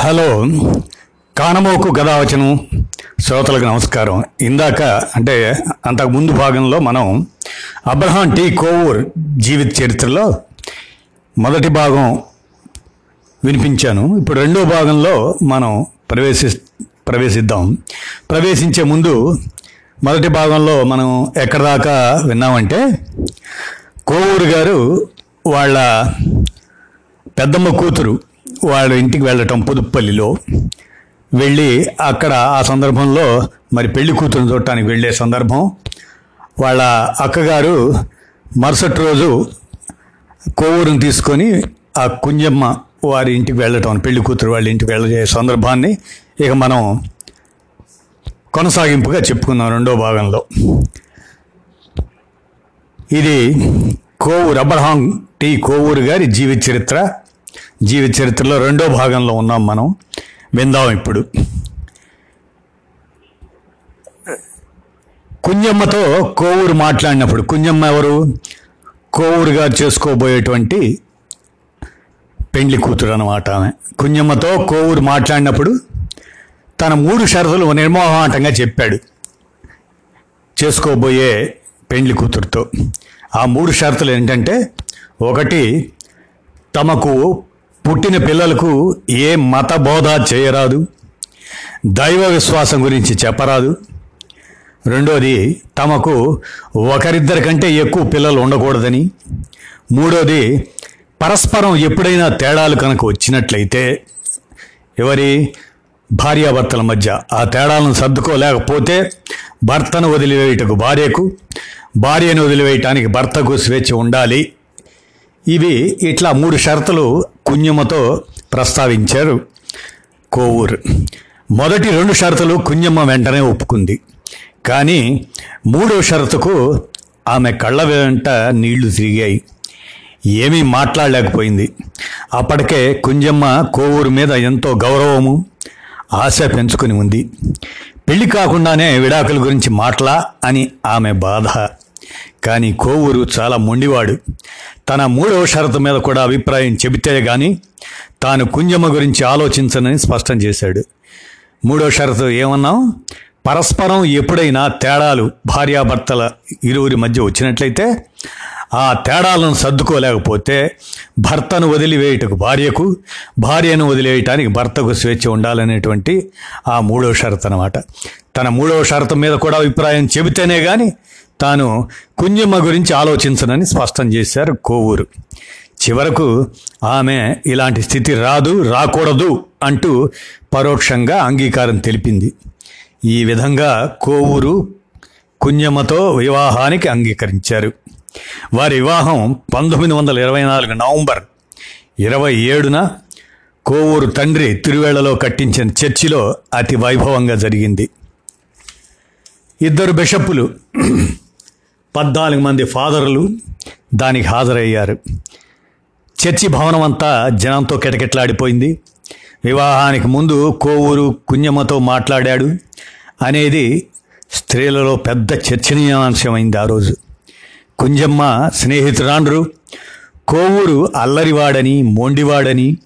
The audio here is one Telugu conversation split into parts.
హలో కానమోకు గదావచనం శ్రోతలకు నమస్కారం. ఇందాక అంటే అంతకు ముందు భాగంలో మనం అబ్రహాం టీ. కోవూర్ జీవిత చరిత్రలో మొదటి భాగం వినిపించాను. ఇప్పుడు రెండో భాగంలో మనం ప్రవేశి ప్రవేశిద్దాం. ప్రవేశించే ముందు మొదటి భాగంలో మనం ఎక్కడ దాకా విన్నామంటే కోవూరు గారు వాళ్ళ పెద్దమ్మ కూతురు వాళ్ళ ఇంటికి వెళ్ళటం పుదుప్పల్లిలో వెళ్ళి అక్కడ ఆ సందర్భంలో మరి పెళ్ళి కూతురు చూడటానికి వెళ్ళే సందర్భం. వాళ్ళ అక్కగారు మరుసటి రోజు కోవూరుని తీసుకొని ఆ కుంజమ్మ వారి ఇంటికి వెళ్ళటం పెళ్ళి కూతురు వాళ్ళ ఇంటికి వెళ్ళే సందర్భాన్ని ఇక మనం కొనసాగింపుగా చెప్పుకుందాం రెండో భాగంలో. ఇది కోవూరు అబ్రహాం టి కోవూరు గారి జీవిత చరిత్ర. జీవిత చరిత్రలో రెండో భాగంలో ఉన్నాం మనం. విందాం ఇప్పుడు. కుంజమ్మతో కోవూరు మాట్లాడినప్పుడు కుంజమ్మ ఎవరు? కోవూరు గారు చేసుకోబోయేటువంటి పెండ్లి కూతురు అనమాట ఆమె. కుంజమ్మతో కోవూరు మాట్లాడినప్పుడు తన మూడు షరతులు నిర్మోహాటంగా చెప్పాడు. చేసుకోబోయే పెండ్లి కూతురుతో. ఆ మూడు షరతులు ఏంటంటే ఒకటి తమకు పుట్టిన పిల్లలకు ఏ మత బోధ చేయరాదు దైవ విశ్వాసం గురించి చెప్పరాదు. రెండోది తమకు ఒకరిద్దరి కంటే ఎక్కువ పిల్లలు ఉండకూడదని. మూడోది పరస్పరం ఎప్పుడైనా తేడాలు కనుక వచ్చినట్లయితే ఎవరి భార్యాభర్తల మధ్య ఆ తేడాలను సర్దుకోలేకపోతే భర్తను వదిలివేయుటకు భార్యకు భార్యను వదిలివేయటానికి భర్తకు స్వేచ్ఛ ఉండాలి. ఇవి ఇట్లా మూడు షరతులు కుంజమ్మతో ప్రస్తావించారు కోవూరు. మొదటి రెండు షరతులు కుంజమ్మ వెంటనే ఒప్పుకుంది. కానీ మూడో షరతుకు ఆమె కళ్ళ వెంట నీళ్ళు తిరిగాయి. ఏమీ మాట్లాడలేకపోయింది. అప్పటికే కుంజమ్మ కోవూరు మీద ఎంతో గౌరవము ఆశ పెంచుకుని ఉంది. పెళ్ళి కాకుండానే విడాకుల గురించి మాట్లా అని ఆమె బాధ. కానీ కోవూరు చాలా మొండివాడు. తన మూడవ షరతు మీద కూడా అభిప్రాయం చెబితే గాని తాను కుంజమ్మ గురించి ఆలోచించనని స్పష్టం చేశాడు. మూడో షరతు ఏమన్నాం పరస్పరం ఎప్పుడైనా తేడాలు భార్యాభర్తల ఇరువురి మధ్య వచ్చినట్లయితే ఆ తేడాలను సర్దుకోలేకపోతే భర్తను వదిలివేయుటకు భార్యకు భార్యను వదిలేయటానికి భర్తకు స్వేచ్ఛ ఉండాలనేటువంటి ఆ మూడో షరతు అనమాట తన మూడవ షరతు మీద కూడా అభిప్రాయం చెబితేనే కానీ తాను కుంజమ్మ గురించి ఆలోచించనని స్పష్టం చేశారు కోవూరు. చివరకు ఆమె ఇలాంటి స్థితి రాదు రాకూడదు అంటూ పరోక్షంగా అంగీకారం తెలిపింది. ఈ విధంగా కోవూరు కుంజమ్మతో వివాహానికి అంగీకరించారు. వారి వివాహం పంతొమ్మిది వందల ఇరవై నాలుగు నవంబర్ ఇరవై ఏడున కోవూరు తండ్రి తిరువేళ్ళలో కట్టించిన చర్చిలో అతి వైభవంగా జరిగింది. ఇద్దరు బిషప్పులు పద్నాలుగు మంది ఫాదర్లు దానికి హాజరయ్యారు. చర్చి భవనం అంతా జనంతో కిటకిట్లాడిపోయింది. వివాహానికి ముందు కోవూరు కుഞ്ഞమ్మతో మాట్లాడాడు అనేది స్త్రీలలో పెద్ద చర్చనీయాంశమైంది ఆ రోజు. కుంజమ్మ స్నేహితురాండ్రు కోవూరు అల్లరివాడని మొండివాడని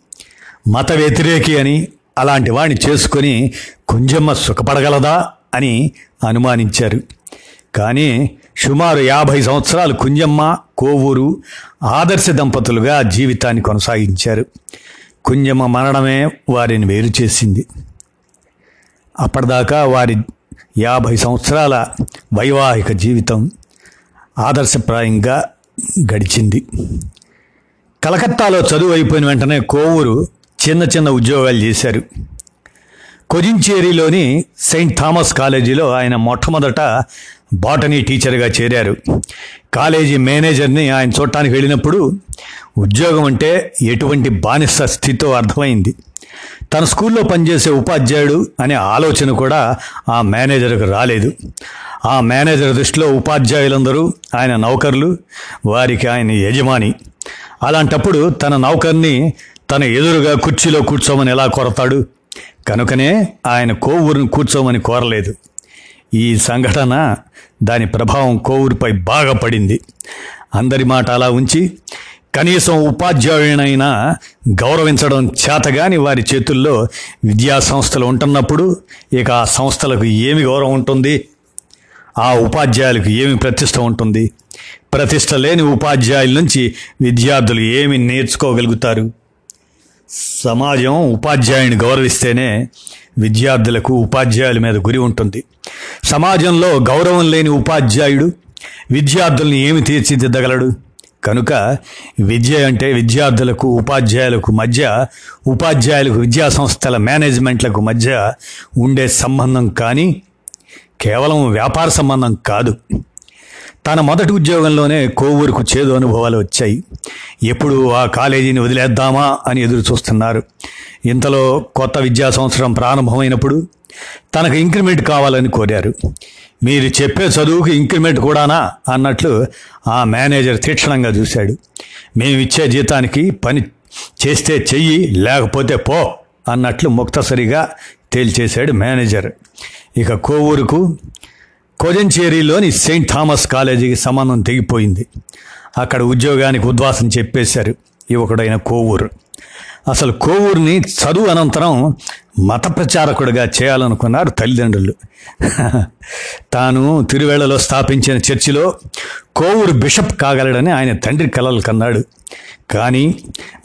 మత వ్యతిరేకి అని అలాంటి వాడిని చేసుకొని కుంజమ్మ సుఖపడగలదా అని అనుమానించారు. కానీ సుమారు యాభై సంవత్సరాలు కుంజమ్మ కోవూరు ఆదర్శ దంపతులుగా జీవితాన్ని కొనసాగించారు. కుంజమ్మ మరణమే వారిని వేరు చేసింది. అప్పటిదాకా వారి యాభై సంవత్సరాల వైవాహిక జీవితం ఆదర్శప్రాయంగా గడిచింది. కలకత్తాలో చదువు అయిపోయిన వెంటనే కోవూరు చిన్న చిన్న ఉద్యోగాలు చేశారు. కొజించేరిలోని సెయింట్ థామస్ కాలేజీలో ఆయన మొట్టమొదట బాటనీ టీచర్గా చేరారు. కాలేజీ మేనేజర్ని ఆయన చూడటానికి వెళ్ళినప్పుడు ఉద్యోగం అంటే ఎటువంటి బానిస స్థితితో అర్థమైంది. తన స్కూల్లో పనిచేసే ఉపాధ్యాయుడు అనే ఆలోచన కూడా ఆ మేనేజర్కు రాలేదు. ఆ మేనేజర్ దృష్టిలో ఉపాధ్యాయులందరూ ఆయన నౌకర్లు వారికి ఆయన యజమాని. అలాంటప్పుడు తన నౌకర్ని తన ఎదురుగా కుర్చీలో కూర్చోమని ఎలా కొరతాడు? కనుకనే ఆయన కోవూరుని కూర్చోమని కోరలేదు. ఈ సంఘటన దాని ప్రభావం కోవూరుపై బాగా పడింది. అందరి మాట అలా ఉంచి కనీసం ఉపాధ్యాయునైనా గౌరవించడం చేతగాని వారి చేతుల్లో విద్యా సంస్థలు ఉంటున్నప్పుడు ఇక ఆ సంస్థలకు ఏమి గౌరవం ఉంటుంది? ఆ ఉపాధ్యాయులకు ఏమి ప్రతిష్ట ఉంటుంది? ప్రతిష్ట లేని ఉపాధ్యాయుల నుంచి విద్యార్థులు ఏమి నేర్చుకోగలుగుతారు? సమాజం ఉపాధ్యాయుని గౌరవిస్తేనే విద్యార్థులకు ఉపాధ్యాయుల మీద గురి ఉంటుంది. సమాజంలో గౌరవం లేని ఉపాధ్యాయుడు విద్యార్థుల్ని ఏమి తీర్చిదిద్దగలడు? కనుక విద్య అంటే విద్యార్థులకు ఉపాధ్యాయులకు మధ్య ఉపాధ్యాయులకు విద్యా సంస్థల మేనేజ్మెంట్లకు మధ్య ఉండే సంబంధం కానీ కేవలం వ్యాపార సంబంధం కాదు. తన మొదటి ఉద్యోగంలోనే కోవూరుకు చేదు అనుభవాలు వచ్చాయి. ఎప్పుడు ఆ కాలేజీని వదిలేద్దామా అని ఎదురు చూస్తున్నారు. ఇంతలో కొత్త విద్యా సంవత్సరం ప్రారంభమైనప్పుడు తనకు ఇంక్రిమెంట్ కావాలని కోరారు. మీరు చెప్పే చదువుకి ఇంక్రిమెంట్ కూడానా అన్నట్లు ఆ మేనేజర్ తీక్షణంగా చూశాడు. మేమిచ్చే జీతానికి పని చేస్తే చెయ్యి లేకపోతే పో అన్నట్లు ముక్తసరిగా తేల్చేశాడు మేనేజర్. ఇక కోవూరుకు కోజంచేరిలోని సెయింట్ థామస్ కాలేజీకి సంబంధం తెగిపోయింది. అక్కడ ఉద్యోగానికి ఉద్వాసం చెప్పేశారు యువకుడైన కోవూరు. అసలు కోవూరుని చదువు అనంతరం మత ప్రచారకుడిగా చేయాలనుకున్నారు తల్లిదండ్రులు. తాను తిరువేళలో స్థాపించిన చర్చిలో కోవూరు బిషప్ కాగలడని ఆయన తండ్రి కలలు కన్నాడు. కానీ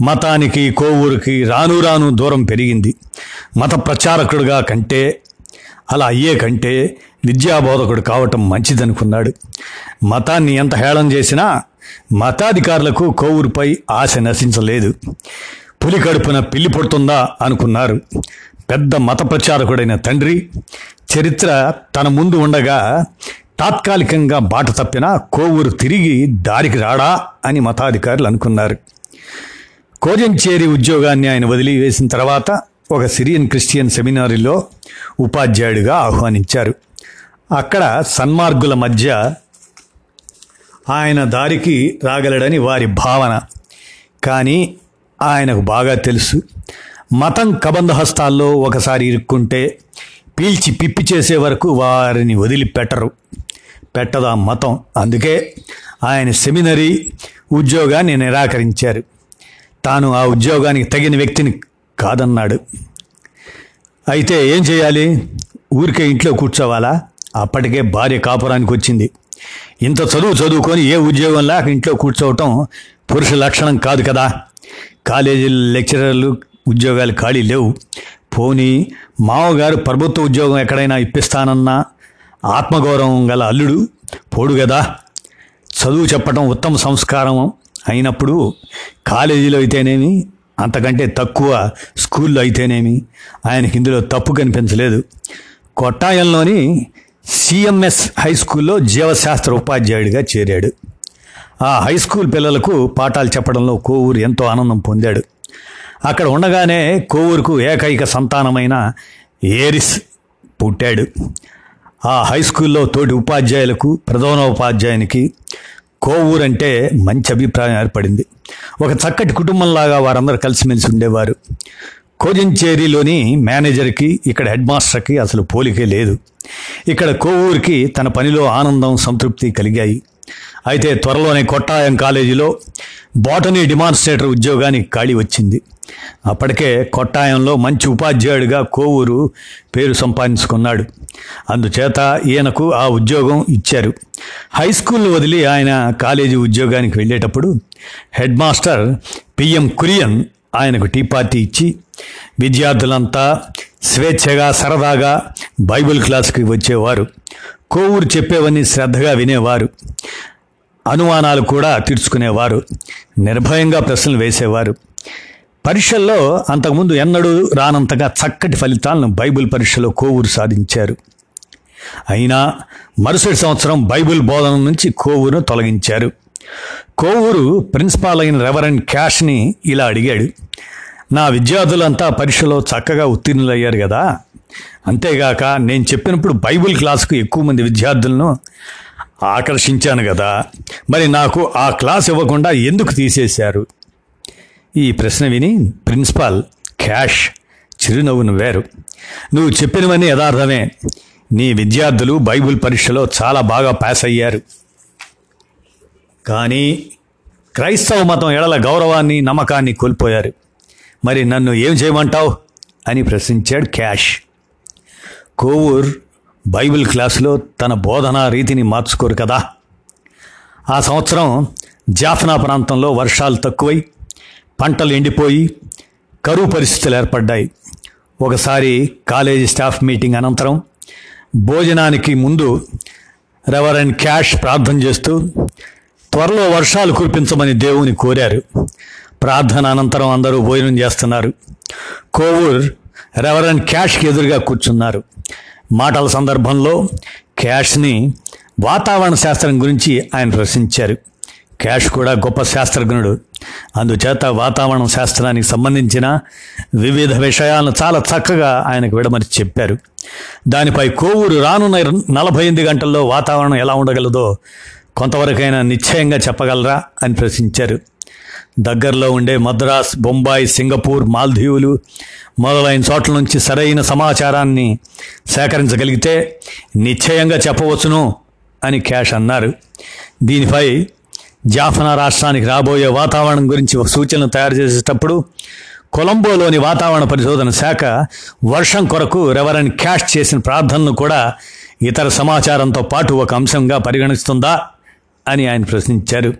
మతానికి కోవూరుకి రాను రాను దూరం పెరిగింది. మత ప్రచారకుడిగా కంటే అలా అయ్యే కంటే విద్యాబోధకుడు కావటం మంచిదనుకున్నాడు. మతాన్ని ఎంత హేళం చేసినా మతాధికారులకు కోవూరుపై ఆశ నశించలేదు. పులి కడుపున పిల్లి పుడుతుందా అనుకున్నారు. పెద్ద మత ప్రచారకుడైన తండ్రి చరిత్ర తన ముందు ఉండగా తాత్కాలికంగా బాట తప్పిన కోవూరు తిరిగి దారికి రాడా అని మతాధికారులు అనుకున్నారు. కోజంచేరి ఉద్యోగాన్ని ఆయన వదిలివేసిన తర్వాత ఒక సిరియన్ క్రిస్టియన్ సెమినారీలో ఉపాధ్యాయుడిగా ఆహ్వానించారు. అక్కడ సన్మార్గుల మధ్య ఆయన దారికి రాగలడని వారి భావన. కానీ ఆయనకు బాగా తెలుసు. మతం కబంధహస్తాల్లో ఒకసారి ఇరుక్కుంటే పీల్చి పిప్పి చేసే వరకు వారిని వదిలిపెట్టరు. పెట్టదా మతం. అందుకే ఆయన సెమినరీ ఉద్యోగాన్ని నిరాకరించారు. తాను ఆ ఉద్యోగానికి తగిన వ్యక్తిని కాదన్నాడు. అయితే ఏం చేయాలి? ఊరికే ఇంట్లో కూర్చోవాలా? అప్పటికే భార్య కాపురానికి వచ్చింది. ఇంత చదువు చదువుకొని ఏ ఉద్యోగం లేక ఇంట్లో కూర్చోవటం పురుష లక్షణం కాదు కదా. కాలేజీ లెక్చరర్లు ఉద్యోగాలు ఖాళీ లేవు. పోనీ మామగారు ప్రభుత్వ ఉద్యోగం ఎక్కడైనా ఇప్పిస్తానన్నా ఆత్మగౌరవం గల అల్లుడు పోడు కదా. చదువు చెప్పటం ఉత్తమ సంస్కారం అయినప్పుడు కాలేజీలో అయితేనేమి అంతకంటే తక్కువ స్కూల్లో అయితేనేమి ఆయనకి ఇందులో తప్పు కనిపించలేదు. కొట్టాయంలోని సిఎంఎస్ హై స్కూల్లో జీవశాస్త్ర ఉపాధ్యాయుడిగా చేరాడు. ఆ హై స్కూల్ పిల్లలకు పాఠాలు చెప్పడంలో కోవూరు ఎంతో ఆనందం పొందాడు. అక్కడ ఉండగానే కోవూరుకు ఏకైక సంతానమైన ఏరిస్ పుట్టాడు. ఆ హై స్కూల్లో తోటి ఉపాధ్యాయులకు ప్రధానోపాధ్యాయునికి కోవూరు అంటే మంచి అభిప్రాయం ఏర్పడింది. ఒక చక్కటి కుటుంబంలాగా వారందరూ కలిసిమెలిసి ఉండేవారు. కోజంచేరిలోని మేనేజర్కి ఇక్కడ హెడ్ మాస్టర్కి అసలు పోలికే లేదు. ఇక్కడ కోవూరికి తన పనిలో ఆనందం సంతృప్తి కలిగాయి. అయితే త్వరలోనే కొట్టాయం కాలేజీలో బాటనీ డిమాన్స్ట్రేటర్ ఉద్యోగానికి ఖాళీ వచ్చింది. అప్పటికే కొట్టాయంలో మంచి ఉపాధ్యాయుడిగా కోవూరు పేరు సంపాదించుకున్నాడు. అందుచేత ఈయనకు ఆ ఉద్యోగం ఇచ్చారు. హై స్కూల్ వదిలి ఆయన కాలేజీ ఉద్యోగానికి వెళ్ళేటప్పుడు హెడ్ మాస్టర్ పిఎం కురియన్ ఆయనకు టీ పార్టీ ఇచ్చి విద్యార్థులంతా స్వేచ్ఛగా సరదాగా బైబిల్ క్లాస్కి వచ్చేవారు. కోవూరు చెప్పేవన్నీ శ్రద్ధగా వినేవారు. అనుమానాలు కూడా తీర్చుకునేవారు. నిర్భయంగా ప్రశ్నలు వేసేవారు. పరీక్షల్లో అంతకుముందు ఎన్నడూ రానంతగా చక్కటి ఫలితాలను బైబిల్ పరీక్షలో కోవూరు సాధించారు. అయినా మరుసటి సంవత్సరం బైబిల్ బోధన నుంచి కోవూరును తొలగించారు. కోవూరు ప్రిన్సిపాల్ అయిన రెవరెండ్ క్యాష్ని ఇలా అడిగాడు. నా విద్యార్థులంతా పరీక్షలో చక్కగా ఉత్తీర్ణులయ్యారు కదా. అంతేగాక నేను చెప్పినప్పుడు బైబిల్ క్లాసుకు ఎక్కువ మంది విద్యార్థులను ఆకర్షించాను కదా. మరి నాకు ఆ క్లాస్ ఇవ్వకుండా ఎందుకు తీసేశారు? ఈ ప్రశ్న విని ప్రిన్సిపాల్ క్యాష్ చిరునవ్వును వేరు. నువ్వు చెప్పినవన్నీ యథార్థమే. నీ విద్యార్థులు బైబిల్ పరీక్షలో చాలా బాగా పాస్ అయ్యారు. కానీ క్రైస్తవ మతం ఎడల గౌరవాన్ని నమ్మకాన్ని కోల్పోయారు. మరి నన్ను ఏం చేయమంటావు? అని ప్రశ్నించాడు క్యాష్. కోవూర్ బైబిల్ క్లాసులో తన బోధనా రీతిని మార్చుకోరు కదా. ఆ సంవత్సరం జాఫ్నా ప్రాంతంలో వర్షాలు తక్కువై పంటలు ఎండిపోయి కరువు పరిస్థితులు ఏర్పడ్డాయి. ఒకసారి కాలేజీ స్టాఫ్ మీటింగ్ అనంతరం భోజనానికి ముందు రెవరెండ్ క్యాష్ ప్రార్థన చేస్తూ త్వరలో వర్షాలు కురిపించమని దేవుని కోరారు. ప్రార్థన అనంతరం అందరూ భోజనం చేస్తున్నారు. కోవూర్ రెవరెండ్ క్యాష్కి ఎదురుగా కూర్చున్నారు. మాటల సందర్భంలో క్యాష్ని వాతావరణ శాస్త్రం గురించి ఆయన ప్రశ్నించారు. క్యాష్ కూడా గొప్ప శాస్త్రజ్ఞుడు. అందుచేత వాతావరణ శాస్త్రానికి సంబంధించిన వివిధ విషయాలను చాలా చక్కగా ఆయనకు విడమని చెప్పారు. దానిపై కోవూరు రానున్న నలభై ఎనిమిది గంటల్లో వాతావరణం ఎలా ఉండగలదో కొంతవరకైనా నిశ్చయంగా చెప్పగలరా అని ప్రశ్నించారు. దగ్గరలో ఉండే మద్రాస్ బొంబాయి సింగపూర్ మాల్దీవులు మొదలైన చోట్ల నుంచి సరైన సమాచారాన్ని సేకరించగలిగితే నిశ్చయంగా చెప్పవచ్చును అని క్యాష్ అన్నారు. దీనిపై జాఫనా రాష్ట్రానికి రాబోయే వాతావరణం గురించి ఒక సూచనలు తయారు చేసేటప్పుడు కొలంబోలోని వాతావరణ పరిశోధన శాఖ వర్షం కొరకు రెవరెండ్ క్యాష్ చేసిన ప్రార్థనను కూడా ఇతర సమాచారంతో పాటు ఒక అంశంగా పరిగణిస్తుందా? అని ఆయన ప్రశ్నించారు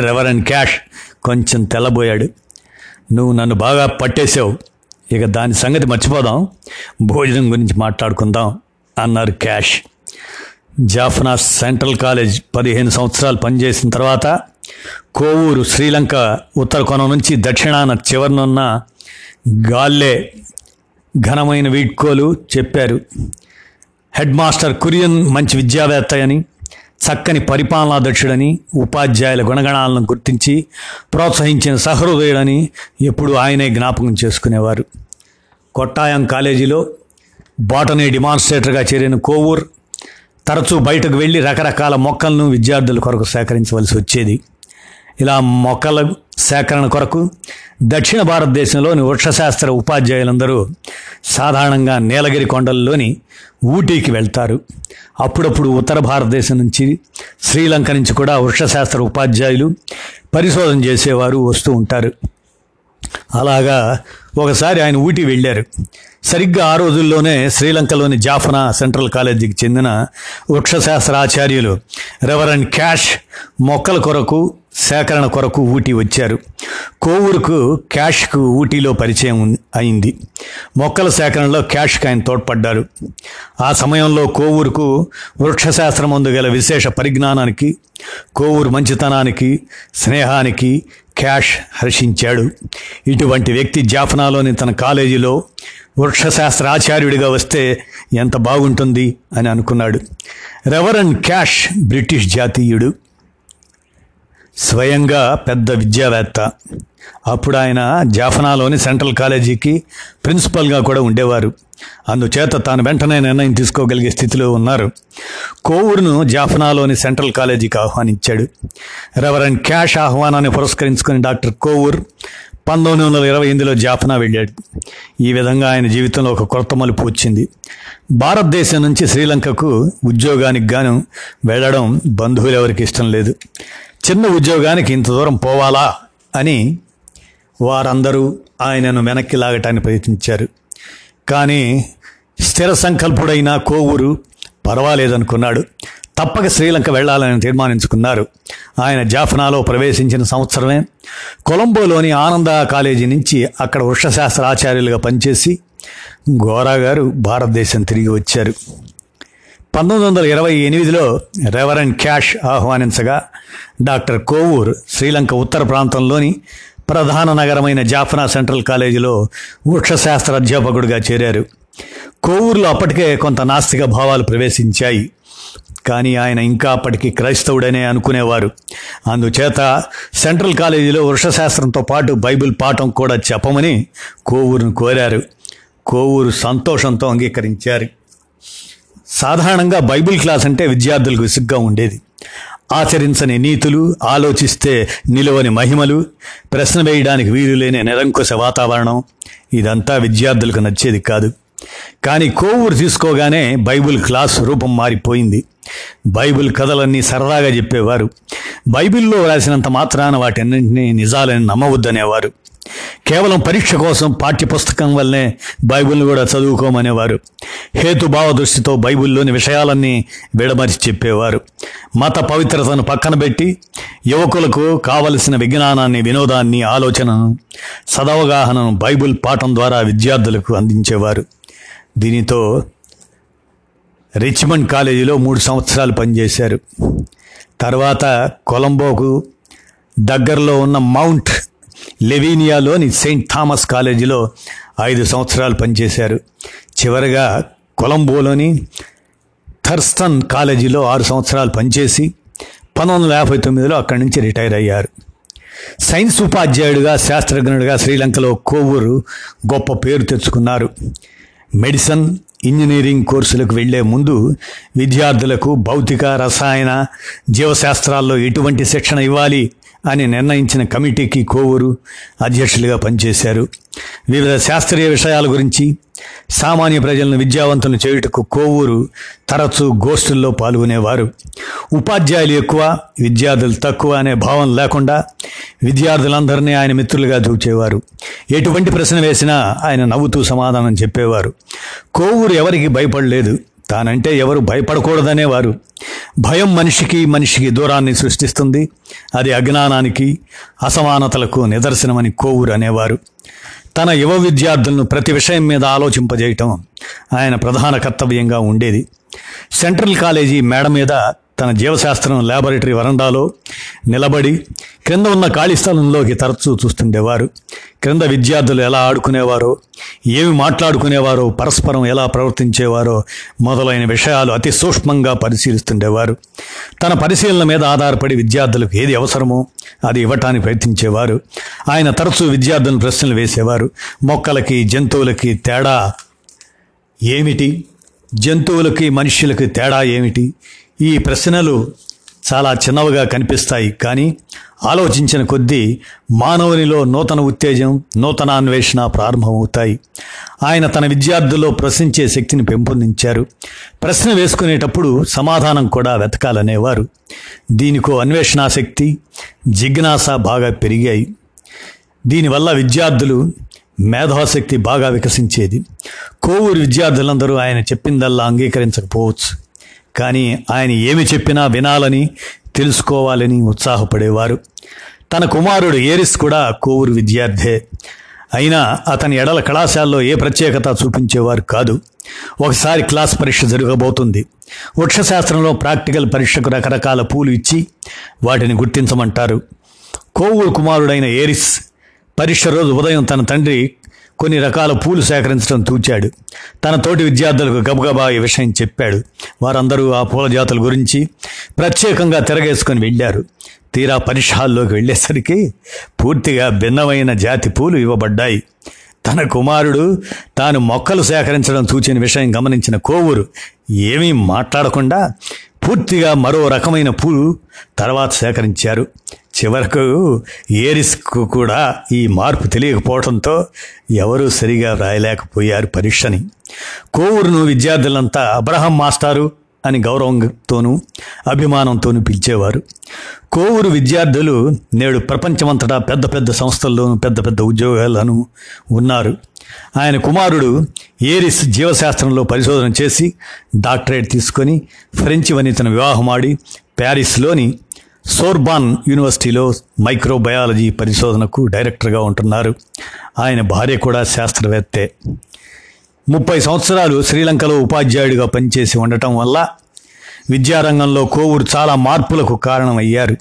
రెవరెన్ క్యాష్ కొంచెం తెల్లబోయాడు. నువ్వు నన్ను బాగా పట్టేశావు. ఇక దాని సంగతి మర్చిపోదాం. భోజనం గురించి మాట్లాడుకుందాం అన్నారు క్యాష్. జాఫ్నా సెంట్రల్ కాలేజ్ పదిహేను సంవత్సరాలు పనిచేసిన తర్వాత కోవూరు శ్రీలంక ఉత్తర కొన నుంచి దక్షిణాన చివరనున్న గాల్లే ఘనమైన వీడ్కోలు చెప్పారు. హెడ్ మాస్టర్ కురియన్ మంచి విద్యావేత్త అని చక్కని పరిపాలనాధ్యక్షుడని ఉపాధ్యాయుల గుణగణాలను గుర్తించి ప్రోత్సహించిన సహృదయుడని ఎప్పుడు ఆయనే జ్ఞాపకం చేసుకునేవారు. కొట్టాయం కాలేజీలో బాటనీ డిమాన్స్ట్రేటర్గా చేరిన కోవూర్ తరచూ బయటకు వెళ్ళి రకరకాల మొక్కలను విద్యార్థుల కొరకు సేకరించవలసి వచ్చేది. ఇలా మొక్కల సేకరణ కొరకు దక్షిణ భారతదేశంలోని వృక్షశాస్త్ర ఉపాధ్యాయులందరూ సాధారణంగా నీలగిరి కొండల్లోని ఊటీకి వెళ్తారు. అప్పుడప్పుడు ఉత్తర భారతదేశం నుంచి శ్రీలంక నుంచి కూడా వృక్షశాస్త్ర ఉపాధ్యాయులు పరిశోధన చేసేవారు వస్తూ ఉంటారు. అలాగా ఒకసారి ఆయన ఊటీ వెళ్ళారు. సరిగ్గా ఆ రోజుల్లోనే శ్రీలంకలోని జాఫనా సెంట్రల్ కాలేజీకి చెందిన వృక్షశాస్త్ర ఆచార్యులు రెవరెండ్ క్యాష్ మొక్కల కొరకు సేకరణ కొరకు ఊటీ వచ్చారు. కోవూరుకు క్యాష్కు ఊటీలో పరిచయం అయింది. మొక్కల సేకరణలో క్యాష్కి ఆయన తోడ్పడ్డారు. ఆ సమయంలో కోవూరుకు వృక్షశాస్త్రం ముందు గల విశేష పరిజ్ఞానానికి కోవూరు మంచితనానికి స్నేహానికి క్యాష్ హర్షించాడు. ఇటువంటి వ్యక్తి జాఫనాలోని తన కాలేజీలో వృక్షశాస్త్ర ఆచార్యుడిగా వస్తే ఎంత బాగుంటుంది అని అనుకున్నాడు. రెవరన్ క్యాష్ బ్రిటిష్ జాతీయుడు. స్వయంగా పెద్ద విద్యావేత్త. అప్పుడు ఆయన జాఫనాలోని సెంట్రల్ కాలేజీకి ప్రిన్సిపల్గా కూడా ఉండేవారు. అందుచేత తాను వెంటనే నిర్ణయం తీసుకోగలిగే స్థితిలో ఉన్నారు. కోవూరును జాఫనాలోని సెంట్రల్ కాలేజీకి ఆహ్వానించాడు. రెవరెండ్ క్యాష్ ఆహ్వానాన్ని పురస్కరించుకుని డాక్టర్ కోవూర్ పంతొమ్మిది వందల ఇరవై ఎనిమిదిలో జాఫనా వెళ్ళాడు. ఈ విధంగా ఆయన జీవితంలో ఒక కొత్త మలుపు వచ్చింది. భారతదేశం నుంచి శ్రీలంకకు ఉద్యోగానికి గాను వెళ్ళడం బంధువులు ఎవరికి ఇష్టం లేదు. చిన్న ఉద్యోగానికి ఇంత దూరం పోవాలా అని వారందరూ ఆయనను వెనక్కి లాగటానికి ప్రయత్నించారు. కానీ స్థిర సంకల్పుడైన కోవూరు పర్వాలేదనుకున్నాడు. తప్పక శ్రీలంక వెళ్ళాలని తీర్మానించుకున్నారు. ఆయన జాఫనాలో ప్రవేశించిన సంవత్సరమే కొలంబోలోని ఆనంద కాలేజీ నుంచి అక్కడ వృక్షశాస్త్ర ఆచార్యులుగా పనిచేసి గోరా గారు భారతదేశం తిరిగి వచ్చారు. పంతొమ్మిది వందల ఇరవై ఎనిమిదిలో రెవరెండ్ క్యాష్ ఆహ్వానించగా డాక్టర్ కోవూర్ శ్రీలంక ఉత్తర ప్రాంతంలోని ప్రధాన నగరమైన జాఫనా సెంట్రల్ కాలేజీలో వృక్షశాస్త్ర అధ్యాపకుడిగా చేరారు. కోవూరులో అప్పటికే కొంత నాస్తిక భావాలు ప్రవేశించాయి. కానీ ఆయన ఇంకా అప్పటికి క్రైస్తవుడనే అనుకునేవారు. అందుచేత సెంట్రల్ కాలేజీలో వృషశాస్త్రంతో పాటు బైబిల్ పాఠం కూడా చెప్పమని కోవూరును కోరారు. కోవూరు సంతోషంతో అంగీకరించారు. సాధారణంగా బైబిల్ క్లాస్ అంటే విద్యార్థులకు విసుగ్గా ఉండేది. ఆచరించని నీతులు ఆలోచిస్తే నిలువని మహిమలు ప్రశ్న వేయడానికి వీలు లేని నిరంకుశ వాతావరణం ఇదంతా విద్యార్థులకు నచ్చేది కాదు. కానీ కోవూరు తీసుకోగానే బైబిల్ క్లాస్ రూపం మారిపోయింది. బైబిల్ కథలన్నీ సరదాగా చెప్పేవారు. బైబిల్లో రాసినంత మాత్రాన వాటన్నింటినీ నిజాలని నమ్మవద్దనేవారు. కేవలం పరీక్ష కోసం పాఠ్యపుస్తకం వల్లనే బైబిల్ని కూడా చదువుకోమనేవారు. హేతుభావ దృష్టితో బైబిల్లోని విషయాలన్నీ విడమరిచి చెప్పేవారు. మత పవిత్రతను పక్కన పెట్టి యువకులకు కావలసిన విజ్ఞానాన్ని వినోదాన్ని ఆలోచనను సదవగాహనను బైబిల్ పాఠం ద్వారా విద్యార్థులకు అందించేవారు. దీనితో రిచ్మండ్ కాలేజీలో మూడు సంవత్సరాలు పనిచేశారు. తర్వాత కొలంబోకు దగ్గరలో ఉన్న మౌంట్ లెవీనియాలోని సెయింట్ థామస్ కాలేజీలో ఐదు సంవత్సరాలు పనిచేశారు. చివరగా కొలంబోలోని థర్స్టన్ కాలేజీలో ఆరు సంవత్సరాలు పనిచేసి పంతొమ్మిది వందల యాభై తొమ్మిదిలో అక్కడి నుంచి రిటైర్ అయ్యారు. సైన్స్ ఉపాధ్యాయుడిగా శాస్త్రజ్ఞుడిగా శ్రీలంకలో కోవూరు గొప్ప పేరు తెచ్చుకున్నారు. మెడిసిన్ ఇంజనీరింగ్ కోర్సులకు వెళ్ళే ముందు విద్యార్థులకు భౌతిక రసాయన జీవశాస్త్రాల్లో ఎటువంటి శిక్షణ ఇవ్వాలి? అని నిర్ణయించిన కమిటీకి కోవూరు అధ్యక్షులుగా పనిచేశారు. వివిధ శాస్త్రీయ విషయాల గురించి సామాన్య ప్రజలను విద్యావంతులను చేయుటకు కోవూరు తరచూ గోష్ఠుల్లో పాల్గొనేవారు. ఉపాధ్యాయులు ఎక్కువ విద్యార్థులు తక్కువ అనే భావం లేకుండా విద్యార్థులందరినీ ఆయన మిత్రులుగా చూచేవారు. ఎటువంటి ప్రశ్న వేసినా ఆయన నవ్వుతూ సమాధానం చెప్పేవారు. కోవూరు ఎవరికి భయపడలేదు. తానంటే ఎవరు భయపడకూడదనేవారు. భయం మనిషికి మనిషికి దూరాన్ని సృష్టిస్తుంది. అది అజ్ఞానానికి అసమానతలకు నిదర్శనమని కోవూరు అనేవారు తన యువ విద్యార్థులను ప్రతి విషయం మీద ఆలోచింపజేయటం ఆయన ప్రధాన కర్తవ్యంగా ఉండేది. సెంట్రల్ కాలేజీ మేడ మీద తన జీవశాస్త్రం ల్యాబొరేటరీ వరండాలో నిలబడి క్రింద ఉన్న ఖాళీ స్థలంలోకి తరచూ చూస్తుండేవారు. క్రింద విద్యార్థులు ఎలా ఆడుకునేవారో ఏమి మాట్లాడుకునేవారో పరస్పరం ఎలా ప్రవర్తించేవారో మొదలైన విషయాలు అతి సూక్ష్మంగా పరిశీలిస్తుండేవారు. తన పరిశీలన మీద ఆధారపడి విద్యార్థులకు ఏది అవసరమో అది ఇవ్వటానికి ప్రయత్నించేవారు. ఆయన తరచూ విద్యార్థులను ప్రశ్నలు వేసేవారు. మొక్కలకి జంతువులకి తేడా ఏమిటి? జంతువులకి మనుష్యులకి తేడా ఏమిటి? ఈ ప్రశ్నలు చాలా చిన్నవిగా కనిపిస్తాయి కానీ ఆలోచించిన కొద్దీ మానవునిలో నూతన ఉత్తేజం నూతన అన్వేషణ ప్రారంభమవుతాయి. ఆయన తన విద్యార్థుల్లో ప్రశ్నించే శక్తిని పెంపొందించారు. ప్రశ్న వేసుకునేటప్పుడు సమాధానం కూడా వెతకాలనేవారు. దీనికో అన్వేషణాశక్తి జిజ్ఞాస బాగా పెరిగాయి. దీనివల్ల విద్యార్థులు మేధాశక్తి బాగా వికసించేది. కోవూరు విద్యార్థులందరూ ఆయన చెప్పిందల్లా అంగీకరించకపోవచ్చు. కానీ ఆయన ఏమి చెప్పినా వినాలని తెలుసుకోవాలని ఉత్సాహపడేవారు. తన కుమారుడు ఏరిస్ కూడా కోవూరు విద్యార్థే. అయినా అతని ఎడల కళాశాలలో ఏ ప్రత్యేకత చూపించేవారు కాదు. ఒకసారి క్లాస్ పరీక్ష జరగబోతుంది. వృక్షశాస్త్రంలో ప్రాక్టికల్ పరీక్షకు రకరకాల పూలు ఇచ్చి వాటిని గుర్తించమంటారు. కోవూరు కుమారుడైన ఏరిస్ పరీక్ష రోజు ఉదయం తన తండ్రి కొన్ని రకాల పూలు సేకరించడం తూచాడు. తన తోటి విద్యార్థులకు గబగబా ఈ విషయం చెప్పాడు. వారందరూ ఆ పూల జాతుల గురించి ప్రత్యేకంగా తిరగేసుకొని వెళ్ళారు. తీరా పరిషాల్లోకి వెళ్ళేసరికి పూర్తిగా భిన్నమైన జాతి పూలు ఇవ్వబడ్డాయి. తన కుమారుడు తాను మొక్కలు సేకరించడం చూచిన విషయం గమనించిన కోవూరు ఏమీ మాట్లాడకుండా పూర్తిగా మరో రకమైన పూలు తర్వాత సేకరించారు. చివరకు ఏరిస్కు కూడా ఈ మార్పు తెలియకపోవడంతో ఎవరూ సరిగా రాయలేకపోయారు పరీక్షని. కోవూరును విద్యార్థులంతా అబ్రహం మాస్టారు అని గౌరవంతోనూ అభిమానంతోనూ పిలిచేవారు. కోవూరు విద్యార్థులు నేడు ప్రపంచమంతటా పెద్ద పెద్ద సంస్థల్లోనూ పెద్ద పెద్ద ఉద్యోగాలను ఉన్నారు. ఆయన కుమారుడు ఏరిస్ జీవశాస్త్రంలో పరిశోధన చేసి డాక్టరేట్ తీసుకొని ఫ్రెంచి వనితను వివాహమాడి ప్యారిస్లోని సోర్బాన్ యూనివర్సిటీలో మైక్రోబయాలజీ పరిశోధనకు డైరెక్టర్గా ఉంటున్నారు. ఆయన భార్య కూడా శాస్త్రవేత్తే. ముప్పై సంవత్సరాలు శ్రీలంకలో ఉపాధ్యాయుడిగా పనిచేసి ఉండటం వల్ల విద్యారంగంలో కోవూరు చాలా మార్పులకు కారణమయ్యారు.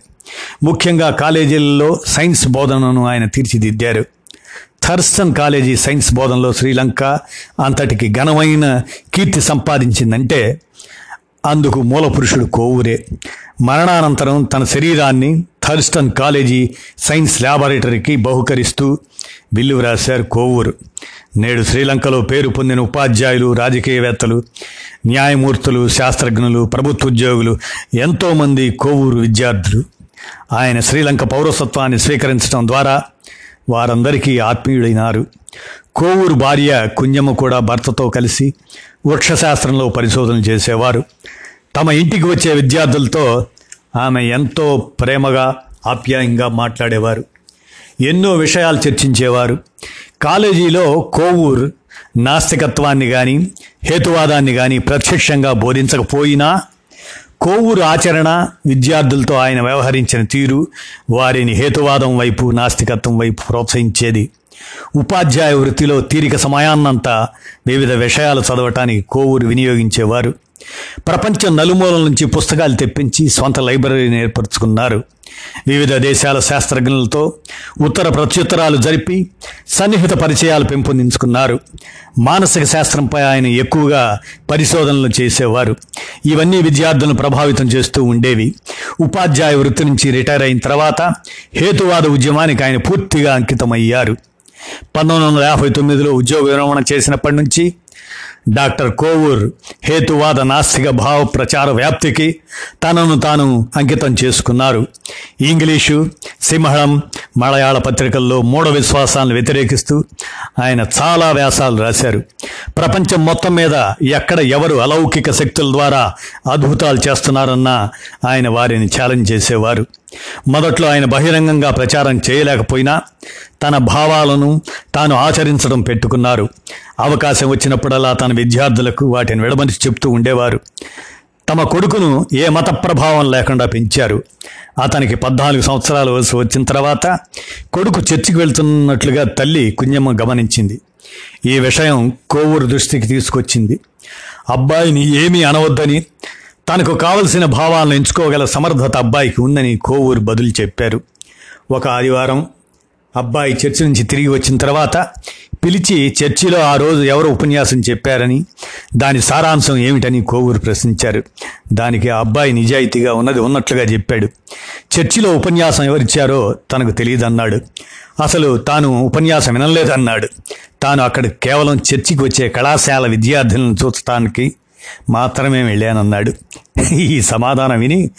ముఖ్యంగా కాలేజీలలో సైన్స్ బోధనను ఆయన తీర్చిదిద్దారు. థర్స్టన్ కాలేజీ సైన్స్ బోధనలో శ్రీలంక అంతటికి ఘనమైన కీర్తి సంపాదించిందంటే అందుకు మూలపురుషుడు కోవూరే మరణానంతరం తన శరీరాన్ని థర్స్టన్ కాలేజీ సైన్స్ ల్యాబొరేటరీకి బహుకరిస్తూ బిల్లు వ్రాశారు కోవూరు నేడు శ్రీలంకలో పేరు పొందిన ఉపాధ్యాయులు రాజకీయవేత్తలు న్యాయమూర్తులు శాస్త్రజ్ఞులు ప్రభుత్వ ఉద్యోగులు ఎంతోమంది కోవూరు విద్యార్థులు. ఆయన శ్రీలంక పౌరసత్వాన్ని స్వీకరించడం ద్వారా వారందరికీ ఆత్మీయుడైనారు. కోవూరు భార్య కుంజమ్మ కూడా భర్తతో కలిసి వృక్షశాస్త్రంలో పరిశోధన చేసేవారు. తమ ఇంటికి వచ్చే విద్యార్థులతో ఆమె ఎంతో ప్రేమగా ఆప్యాయంగా మాట్లాడేవారు. ఎన్నో విషయాలు చర్చించేవారు. కాలేజీలో కోవూర్ నాస్తికత్వాన్ని కానీ హేతువాదాన్ని కానీ ప్రత్యక్షంగా బోధించకపోయినా కోవూరు ఆచరణ విద్యార్థులతో ఆయన వ్యవహరించిన తీరు వారిని హేతువాదం వైపు నాస్తికత్వం వైపు ప్రోత్సహించేది. ఉపాధ్యాయ వృత్తిలో తీరిక సమయాన్నంతా వివిధ విషయాలు చదవటానికి కోవూరు వినియోగించేవారు. ప్రపంచం నలుమూలల నుంచి పుస్తకాలు తెప్పించి సొంత లైబ్రరీని ఏర్పరచుకున్నారు. వివిధ దేశాల శాస్త్రజ్ఞులతో ఉత్తర ప్రత్యుత్తరాలు జరిపి సన్నిహిత పరిచయాలు పెంపొందించుకున్నారు. మానసిక శాస్త్రంపై ఆయన ఎక్కువగా పరిశోధనలు చేసేవారు. ఇవన్నీ విద్యార్థులను ప్రభావితం చేస్తూ ఉండేవి. ఉపాధ్యాయ వృత్తి నుంచి రిటైర్ అయిన తర్వాత హేతువాద ఉద్యమానికి ఆయన పూర్తిగా అంకితమయ్యారు. పంతొమ్మిది వందల యాభై తొమ్మిదిలో ఉద్యోగ విరమణ చేసినప్పటి నుంచి డాక్టర్ కోవూర్ హేతువాద నాస్తిక భావ ప్రచార వ్యాప్తికి తనను తాను అంకితం చేసుకున్నారు. ఇంగ్లీషు సింహళం మలయాళ పత్రికల్లో మూఢ విశ్వాసాలను వ్యతిరేకిస్తూ ఆయన చాలా వ్యాసాలు రాశారు. ప్రపంచం మొత్తం మీద ఎక్కడ ఎవరు అలౌకిక శక్తుల ద్వారా అద్భుతాలు చేస్తున్నారన్నా ఆయన వారిని ఛాలెంజ్ చేసేవారు. మొదట్లో ఆయన బహిరంగంగా ప్రచారం చేయలేకపోయినా తన భావాలను తాను ఆచరించడం పెట్టుకున్నారు. అవకాశం వచ్చినప్పుడల్లా తన విద్యార్థులకు వాటిని విడమని చెప్తూ ఉండేవారు. తమ కొడుకును ఏ మత ప్రభావం లేకుండా పెంచారు. అతనికి పద్నాలుగు సంవత్సరాల వయసు వచ్చిన తర్వాత కొడుకు చర్చికి వెళ్తున్నట్లుగా తల్లి కుഞ്ഞమ్మ గమనించింది. ఈ విషయం కోవూరు దృష్టికి తీసుకొచ్చింది. అబ్బాయిని ఏమీ అనవద్దని తనకు కావలసిన భావాలను ఎంచుకోగల సమర్థత అబ్బాయికి ఉందని కోవూరు బదులు చెప్పారు. ఒక ఆదివారం అబ్బాయి చర్చి నుంచి తిరిగి వచ్చిన తర్వాత పిలిచి చర్చిలో ఆ రోజు ఎవరు ఉపన్యాసం చెప్పారని దాని సారాంశం ఏమిటని కోవూరు ప్రశ్నించారు. దానికి ఆ అబ్బాయి నిజాయితీగా ఉన్నది ఉన్నట్లుగా చెప్పాడు. చర్చిలో ఉపన్యాసం ఎవరిచ్చారో తనకు తెలియదన్నాడు. అసలు తాను ఉపన్యాసం వినలేదన్నాడు. తాను అక్కడ కేవలం చర్చికి వచ్చే కళాశాల విద్యార్థులను చూడటానికి మాత్రమే వెళ్ళానన్నాడు. ఈ సమాధానం విని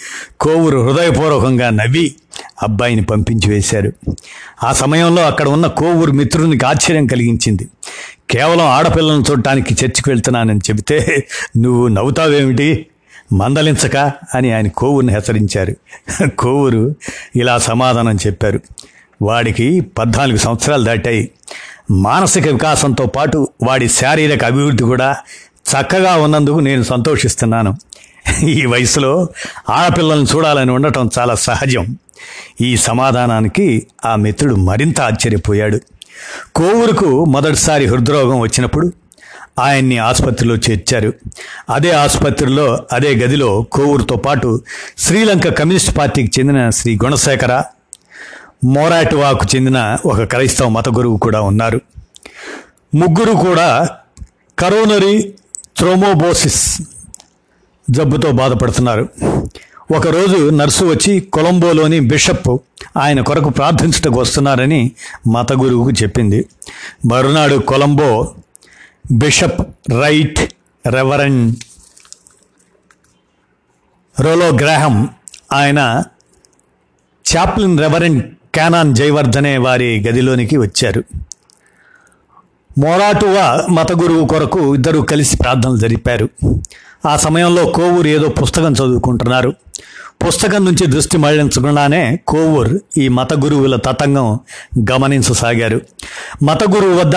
కోవూరు హృదయపూర్వకంగా నవ్వి అబ్బాయిని పంపించి వేశారు. ఆ సమయంలో అక్కడ ఉన్న కోవూరు మిత్రునికి ఆశ్చర్యం కలిగించింది. కేవలం ఆడపిల్లను చూడటానికి చర్చికి వెళ్తున్నానని చెబితే నువ్వు నవ్వుతావేమిటి? మందలించక అని ఆయన కోవూరుని హెచ్చరించారు. కోవూరు ఇలా సమాధానం చెప్పారు. వాడికి పద్నాలుగు సంవత్సరాలు దాటాయి. మానసిక వికాసంతో పాటు వాడి శారీరక అభివృద్ధి కూడా చక్కగా ఉన్నందుకు నేను సంతోషిస్తున్నాను. ఈ వయసులో ఆడపిల్లలను చూడాలని ఉండటం చాలా సహజం. ఈ సమాధానానికి ఆ మిత్రుడు మరింత ఆశ్చర్యపోయాడు. కోవూరుకు మొదటిసారి హృద్రోగం వచ్చినప్పుడు ఆయన్ని ఆసుపత్రిలో చేర్చారు. అదే ఆసుపత్రిలో అదే గదిలో కోవూరుతో పాటు శ్రీలంక కమ్యూనిస్ట్ పార్టీకి చెందిన శ్రీ గుణశేఖర మోరాటువాకు చెందిన ఒక క్రైస్తవ మత గురువు కూడా ఉన్నారు. ముగ్గురు కూడా కరోనరీ థ్రోమోబోసిస్ జబ్బుతో బాధపడుతున్నారు. ఒకరోజు నర్సు వచ్చి కొలంబోలోని బిషప్ ఆయన కొరకు ప్రార్థించటకు వస్తున్నారని మత గురువుకు చెప్పింది. మరునాడు Colombo bishop right reverend Rollo Graham ఆయన చాప్లిన్ రెవరెండ్ క్యానాన్ జయవర్ధనే వారి గదిలోనికి వచ్చారు. మొరాటువా మత గురువు కొరకు ఇద్దరు కలిసి ప్రార్థనలు జరిపారు. ఆ సమయంలో కోవూరు ఏదో పుస్తకం చదువుకుంటున్నారు. పుస్తకం నుంచి దృష్టి మళ్ళించకుండానే కోవూర్ ఈ మత గురువుల తతంగం గమనించసాగారు. మత గురువు వద్ద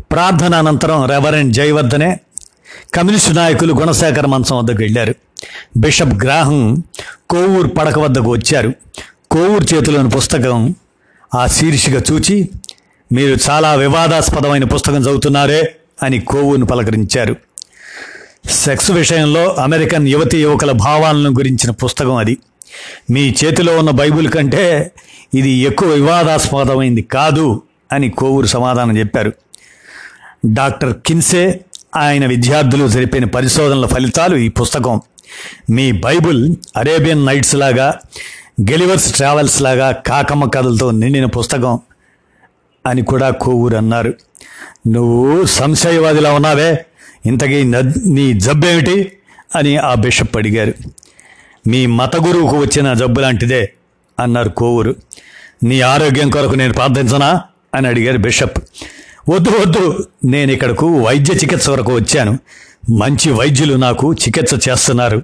ప్రార్థన అనంతరం రెవరెండ్ జయవర్ధనే కమ్యూనిస్టు నాయకులు గుణశేఖర మంచం వద్దకు వెళ్ళారు. బిషప్ గ్రాహం కోవూరు పడక వద్దకు వచ్చారు. కోవూరు చేతిలోని పుస్తకం ఆ శీర్షిక చూచి మీరు చాలా వివాదాస్పదమైన పుస్తకం చదువుతున్నారే అని కోవును పలకరించారు. సెక్స్ విషయంలో అమెరికన్ యువతి యువకుల భావాలను గురించిన పుస్తకం అది. మీ చేతిలో ఉన్న బైబిల్ కంటే ఇది ఎక్కువ వివాదాస్పదమైంది కాదు అని కోవూరు సమాధానం చెప్పారు. డాక్టర్ కిన్సే ఆయన విద్యార్థులు జరిపిన పరిశోధనల ఫలితాలు ఈ పుస్తకం. మీ బైబుల్ అరేబియన్ నైట్స్ లాగా గెలివర్స్ ట్రావెల్స్ లాగా కాకమ్మ కథలతో నిండిన పుస్తకం. అని కూడా కోవూరు అన్నారు. నువ్వు సంశయవాదిలా ఉన్నావే. ఇంతకీ నీ జబ్బేమిటి? అని ఆ బిషప్ అడిగారు. మీ మత గురువుకు వచ్చిన జబ్బు లాంటిదే అన్నారు కోవూరు నీ ఆరోగ్యం కొరకు నేను ప్రార్థించనా? అని అడిగారు బిషప్. వద్దు వద్దు. నేను ఇక్కడకు వైద్య చికిత్స వరకు వచ్చాను. మంచి వైద్యులు నాకు చికిత్స చేస్తున్నారు.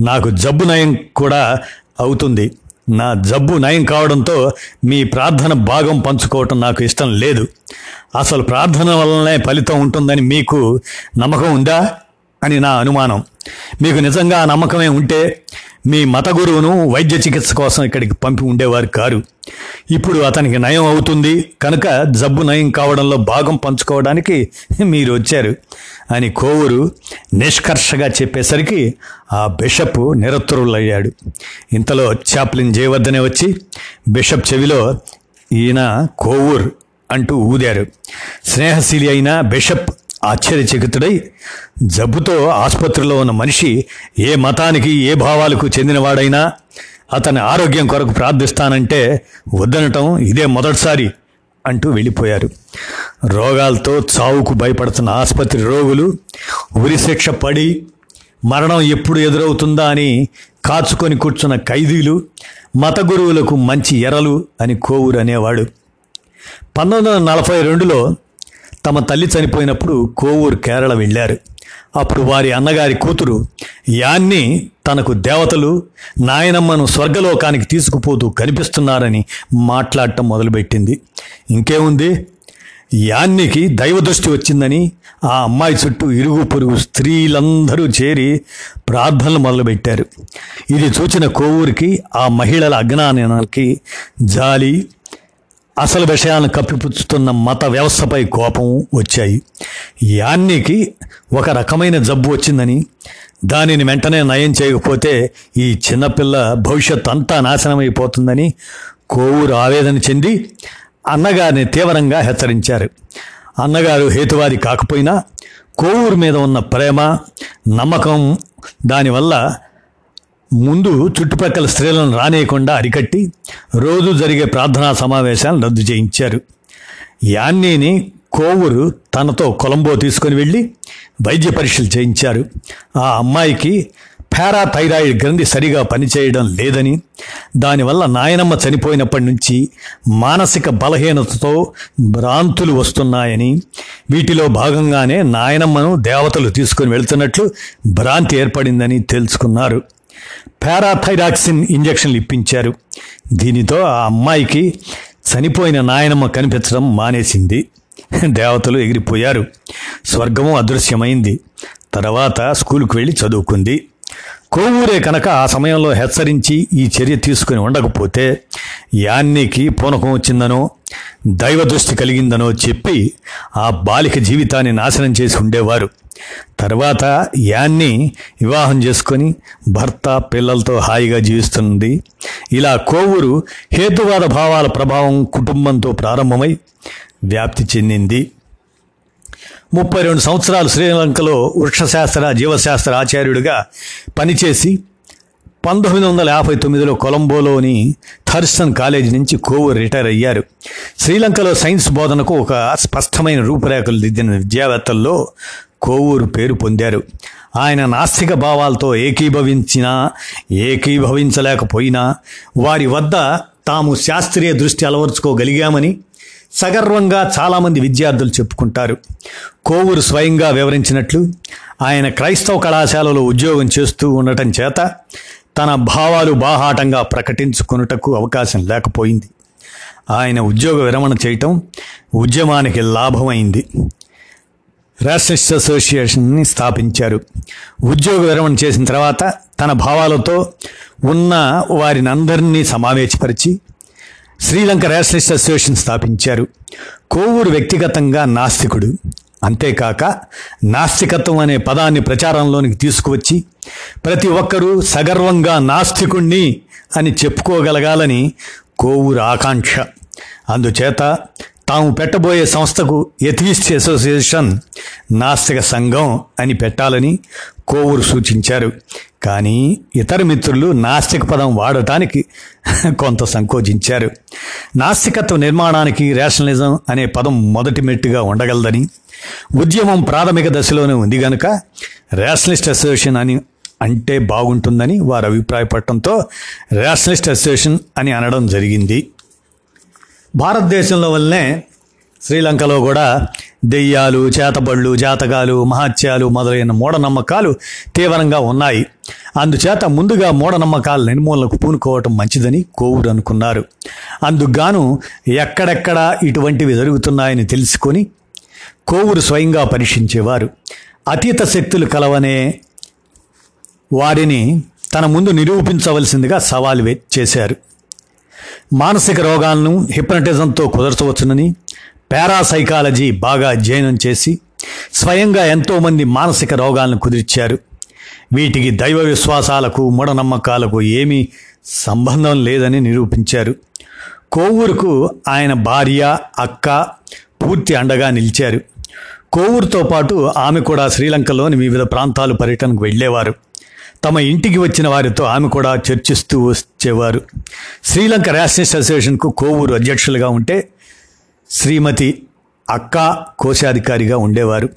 నాకు జబ్బు నయం కూడా అవుతుంది. నా జబ్బు నయం కావడంతో మీ ప్రార్థన భాగం పంచుకోవటం నాకు ఇష్టం లేదు. అసలు ప్రార్థన వల్లనే ఫలితం ఉంటుందని మీకు నమ్మకం ఉందా? అని నా అనుమానం. మీకు నిజంగా ఆ నమ్మకమే ఉంటే మీ మత గురువును వైద్య చికిత్స కోసం ఇక్కడికి పంపి ఉండేవారు కారు. ఇప్పుడు అతనికి నయం అవుతుంది. కనుక జబ్బు నయం కావడంలో భాగం పంచుకోవడానికి మీరు వచ్చారు. అని కోవూరు నిష్కర్షగా చెప్పేసరికి ఆ బిషప్ నిరత్తురులయ్యాడు ఇంతలో చాప్లిన్ జయవర్ధనే వచ్చి బిషప్ చెవిలో ఈయన కోవూర్ అంటూ ఊదారు. స్నేహశీలి అయిన బిషప్ ఆశ్చర్యచకితుడై జబ్బుతో ఆసుపత్రిలో ఉన్న మనిషి ఏ మతానికి ఏ భావాలకు చెందినవాడైనా అతని ఆరోగ్యం కొరకు ప్రార్థిస్తానంటే వద్దనటం ఇదే మొదటిసారి. అంటూ వెళ్ళిపోయారు. రోగాలతో చావుకు భయపడుతున్న ఆసుపత్రి రోగులు ఉరిశిక్ష పడి మరణం ఎప్పుడు ఎదురవుతుందా అని కాచుకొని కూర్చున్న ఖైదీలు మత గురువులకు మంచి ఎరలు అని కోవూరు అనేవాడు పంతొమ్మిది వందల నలభై రెండులో తమ తల్లి చనిపోయినప్పుడు కోవూరు కేరళ వెళ్ళారు. అప్పుడు వారి అన్నగారి కూతురు యాన్ని తనకు దేవతలు నాయనమ్మను స్వర్గలోకానికి తీసుకుపోతూ కనిపిస్తున్నారని మాట్లాడటం మొదలుపెట్టింది. ఇంకేముంది? యాన్నికి దైవదృష్టి వచ్చిందని ఆ అమ్మాయి చుట్టూ ఇరుగు పొరుగు స్త్రీలందరూ చేరి ప్రార్థనలు మొదలుపెట్టారు. ఇది చూచిన కోవూరికి ఆ మహిళల అజ్ఞానానికి జాలి అసలు విషయాలను కప్పిపుచ్చుతున్న మత వ్యవస్థపై కోపం వచ్చాయి. యాన్నికి ఒక రకమైన జబ్బు వచ్చిందని దానిని వెంటనే నయం చేయకపోతే ఈ చిన్నపిల్ల భవిష్యత్ అంతా నాశనమైపోతుందని కోవూరు ఆవేదన చెంది అన్నగారిని తీవ్రంగా హెచ్చరించారు. అన్నగారు హేతువాది కాకపోయినా కోవూరు మీద ఉన్న ప్రేమ నమ్మకం దానివల్ల ముందు చుట్టుపక్కల స్త్రీలను రానేయకుండా అరికట్టి రోజు జరిగే ప్రార్థనా సమావేశాలను రద్దు చేయించారు. యాన్నీని కోవూరు తనతో కొలంబో తీసుకొని వెళ్ళి వైద్య పరీక్షలు చేయించారు. ఆ అమ్మాయికి పారాథైరాయిడ్ గ్రంథి సరిగా పనిచేయడం లేదని దానివల్ల నాయనమ్మ చనిపోయినప్పటి నుంచి మానసిక బలహీనతతో భ్రాంతులు వస్తున్నాయని వీటిలో భాగంగానే నాయనమ్మను దేవతలు తీసుకొని వెళ్తున్నట్లు భ్రాంతి ఏర్పడిందని తెలుసుకున్నారు. పారాథైరాక్సిన్ ఇంజక్షన్లు ఇప్పించారు. దీనితో ఆ అమ్మాయికి చనిపోయిన నాయనమ్మ కనిపించడం మానేసింది. దేవతలు ఎగిరిపోయారు. స్వర్గము అదృశ్యమైంది. తర్వాత స్కూల్కి వెళ్ళి చదువుకుంది. కోవూరే కనుక ఆ సమయంలో హెచ్చరించి ఈ చర్య తీసుకుని ఉండకపోతే యాన్నికి పూనకం వచ్చిందనో దైవ దృష్టి కలిగిందనో చెప్పి ఆ బాలిక జీవితాన్ని నాశనం చేసి ఉండేవారు. తర్వాత యాన్ని వివాహం చేసుకొని భర్త పిల్లలతో హాయిగా జీవిస్తుంది. ఇలా కోవూరు హేతువాద భావాల ప్రభావం కుటుంబంతో ప్రారంభమై వ్యాప్తి చెందింది. ముప్పై రెండు సంవత్సరాలు శ్రీలంకలో వృక్షశాస్త్ర జీవశాస్త్ర ఆచార్యుడిగా పనిచేసి పంతొమ్మిది వందల యాభై తొమ్మిదిలో కొలంబోలోని థర్స్టన్ కాలేజీ నుంచి కోవూరు రిటైర్ అయ్యారు. శ్రీలంకలో సైన్స్ బోధనకు ఒక స్పష్టమైన రూపురేఖలు దిద్దిన విద్యావేత్తల్లో కోవూరు పేరు పొందారు. ఆయన నాస్తిక భావాలతో ఏకీభవించినా ఏకీభవించలేకపోయినా వారి వద్ద తాము శాస్త్రీయ దృష్టి అలవర్చుకోగలిగామని సగర్వంగా చాలామంది విద్యార్థులు చెప్పుకుంటారు. కోవూరు స్వయంగా వివరించినట్లు ఆయన క్రైస్తవ కళాశాలలో ఉద్యోగం చేస్తూ ఉండటం చేత తన భావాలు బాహాటంగా ప్రకటించుకొనుటకు అవకాశం లేకపోయింది. ఆయన ఉద్యోగ విరమణ చేయటం ఉద్యమానికి లాభమైంది. రేషనిస్ట్ అసోసియేషన్ని స్థాపించారు. ఉద్యోగ విరమణ చేసిన తర్వాత తన భావాలతో ఉన్న వారిని అందరినీ సమావేశపరిచి శ్రీలంక రేషనిస్ట్ అసోసియేషన్ స్థాపించారు. కోవూరు వ్యక్తిగతంగా నాస్తికుడు. అంతేకాక నాస్తికత్వం అనే పదాన్ని ప్రచారంలోనికి తీసుకువచ్చి ప్రతి ఒక్కరూ సగర్వంగా నాస్తికుణ్ణి అని చెప్పుకోగలగాలని కోవూరు ఆకాంక్ష. అందుచేత తాము పెట్టబోయే సంస్థకు ఎథీస్ట్ అసోసియేషన్ నాస్తిక సంఘం అని పెట్టాలని కోవూరు సూచించారు. కానీ ఇతర మిత్రులు నాస్తిక పదం వాడటానికి కొంత సంకోచించారు. నాస్తికత్వ నిర్మాణానికి రేషనలిజం అనే పదం మొదటి మెట్టుగా ఉండగలదని ఉద్యమం ప్రాథమిక దశలోనే ఉంది గనుక రేషనలిస్ట్ అసోసియేషన్ అని అంటే బాగుంటుందని వారు అభిప్రాయపడటంతో రేషనలిస్ట్ అసోసియేషన్ అని అనడం జరిగింది. భారతదేశంలో వల్లనే శ్రీలంకలో కూడా దెయ్యాలు చేతబళ్ళు జాతకాలు మహత్యాలు మొదలైన మూఢనమ్మకాలు తీవ్రంగా ఉన్నాయి. అందుచేత ముందుగా మూఢనమ్మకాల నిర్మూలనకు పూనుకోవటం మంచిదని కోవుడు అనుకున్నారు. అందుకుగాను ఎక్కడెక్కడ ఇటువంటివి జరుగుతున్నాయని తెలుసుకొని కోవురు స్వయంగా పరీక్షించేవారు. అతీత శక్తులు కలవనే వారిని తన ముందు నిరూపించవలసిందిగా సవాలు చేశారు. మానసిక రోగాలను హిప్నటిజంతో కుదర్చవచ్చునని పారాసైకాలజీ బాగా అధ్యయనం చేసి స్వయంగా ఎంతోమంది మానసిక రోగాలను కుదిర్చారు. వీటికి దైవ విశ్వాసాలకు మూఢనమ్మకాలకు ఏమీ సంబంధం లేదని నిరూపించారు. కోవూరుకు ఆయన భార్య అక్క పూర్తి అండగా నిలిచారు. కోవూరుతో పాటు ఆమె కూడా శ్రీలంకలోని వివిధ ప్రాంతాలు పర్యటనకు వెళ్ళేవారు. తమ ఇంటికి వచ్చిన వారితో ఆమె కూడా చర్చిస్తూ వచ్చేవారు. శ్రీలంక ర్యాషనలిస్ట్ అసోసియేషన్కు కోవూరు అధ్యక్షులుగా ఉంటే శ్రీమతి అక్క కోశాధికారిగా ఉండేవారు.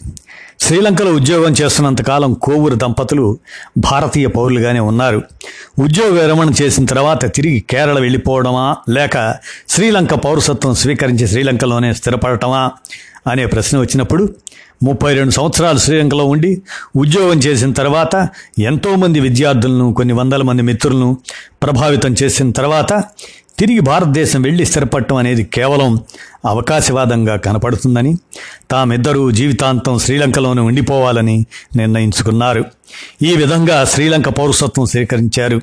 శ్రీలంకలో ఉద్యోగం చేస్తున్నంతకాలం కోవూరు దంపతులు భారతీయ పౌరులుగానే ఉన్నారు. ఉద్యోగ విరమణ చేసిన తర్వాత తిరిగి కేరళ వెళ్ళిపోవడమా లేక శ్రీలంక పౌరసత్వం స్వీకరించి శ్రీలంకలోనే స్థిరపడటమా అనే ప్రశ్న వచ్చినప్పుడు ముప్పై రెండు సంవత్సరాలు శ్రీలంకలో ఉండి ఉద్యోగం చేసిన తర్వాత ఎంతోమంది విద్యార్థులను కొన్ని వందల మంది మిత్రులను ప్రభావితం చేసిన తర్వాత తిరిగి భారతదేశం వెళ్ళి స్థిరపడటం అనేది కేవలం అవకాశవాదంగా కనపడుతుందని తామిద్దరూ జీవితాంతం శ్రీలంకలోనే ఉండిపోవాలని నిర్ణయించుకున్నారు. ఈ విధంగా శ్రీలంక పౌరసత్వం స్వీకరించారు.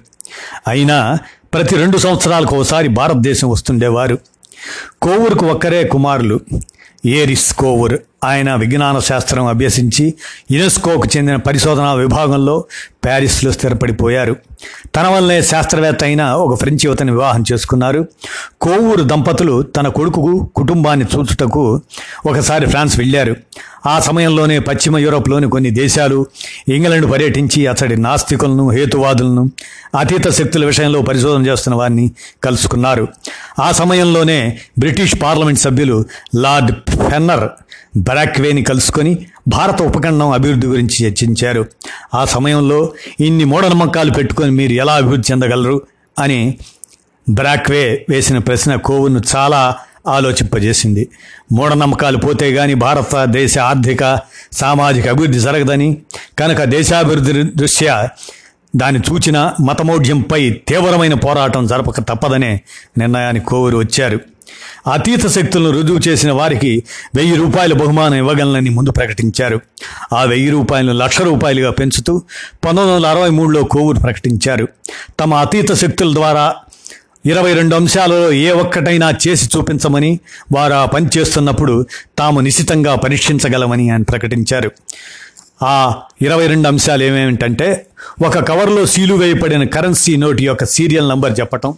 అయినా ప్రతి రెండు సంవత్సరాలకు ఒకసారి భారతదేశం వస్తుండేవారు. కోవూరుకు ఒక్కరే కుమారులు. ఏరిస్ కోవూర్. ఆయన విజ్ఞాన శాస్త్రం అభ్యసించి యునెస్కోకు చెందిన పరిశోధనా విభాగంలో ప్యారిస్లో స్థిరపడిపోయారు. తన వల్లే శాస్త్రవేత్త అయిన ఒక ఫ్రెంచ్ యువతని వివాహం చేసుకున్నారు. కోవూరు దంపతులు తన కొడుకు కుటుంబాన్ని చూచుటకు ఒకసారి ఫ్రాన్స్ వెళ్ళారు. ఆ సమయంలోనే పశ్చిమ యూరోప్లోని కొన్ని దేశాలు ఇంగ్లాండ్ పర్యటించి అతడి నాస్తికులను హేతువాదులను అతీత శక్తుల విషయంలో పరిశోధన చేస్తున్న వారిని కలుసుకున్నారు. ఆ సమయంలోనే బ్రిటిష్ పార్లమెంట్ సభ్యులు లార్డ్ ఫెన్నర్ బ్రాక్వేని కలుసుకొని భారత ఉపఖండం అభివృద్ధి గురించి చర్చించారు. ఆ సమయంలో ఇన్ని మూఢనమ్మకాలు పెట్టుకొని మీరు ఎలా అభివృద్ధి చెందగలరు అని బ్రాక్వే వేసిన ప్రశ్న కోవును చాలా ఆలోచింపజేసింది. మూఢనమ్మకాలు పోతే గాని భారతదేశ ఆర్థిక సామాజిక అభివృద్ధి జరగదని కనుక దేశాభివృద్ధి దృష్ట్యా దాని చూచిన మతమౌఢ్యంపై తీవ్రమైన పోరాటం జరపక తప్పదనే నిర్ణయానికి కోవూరు వచ్చారు. అతీత శక్తులను రుజువు చేసిన వారికి వెయ్యి రూపాయల బహుమానం ఇవ్వగలనని ముందు ప్రకటించారు. ఆ వెయ్యి రూపాయలను లక్ష రూపాయలుగా పెంచుతూ పంతొమ్మిది వందల అరవై మూడులో కోవూరు ప్రకటించారు. తమ అతీత శక్తుల ద్వారా ఇరవై రెండు అంశాలలో ఏ ఒక్కటైనా చేసి చూపించమని వారు ఆ పని చేస్తున్నప్పుడు తాము నిశితంగా పరీక్షించగలమని ఆయన ప్రకటించారు. ఆ ఇరవై రెండు అంశాలు ఏమేమిటంటే ఒక కవర్లో సీలు వేయబడిన కరెన్సీ నోటు యొక్క సీరియల్ నంబర్ చెప్పటం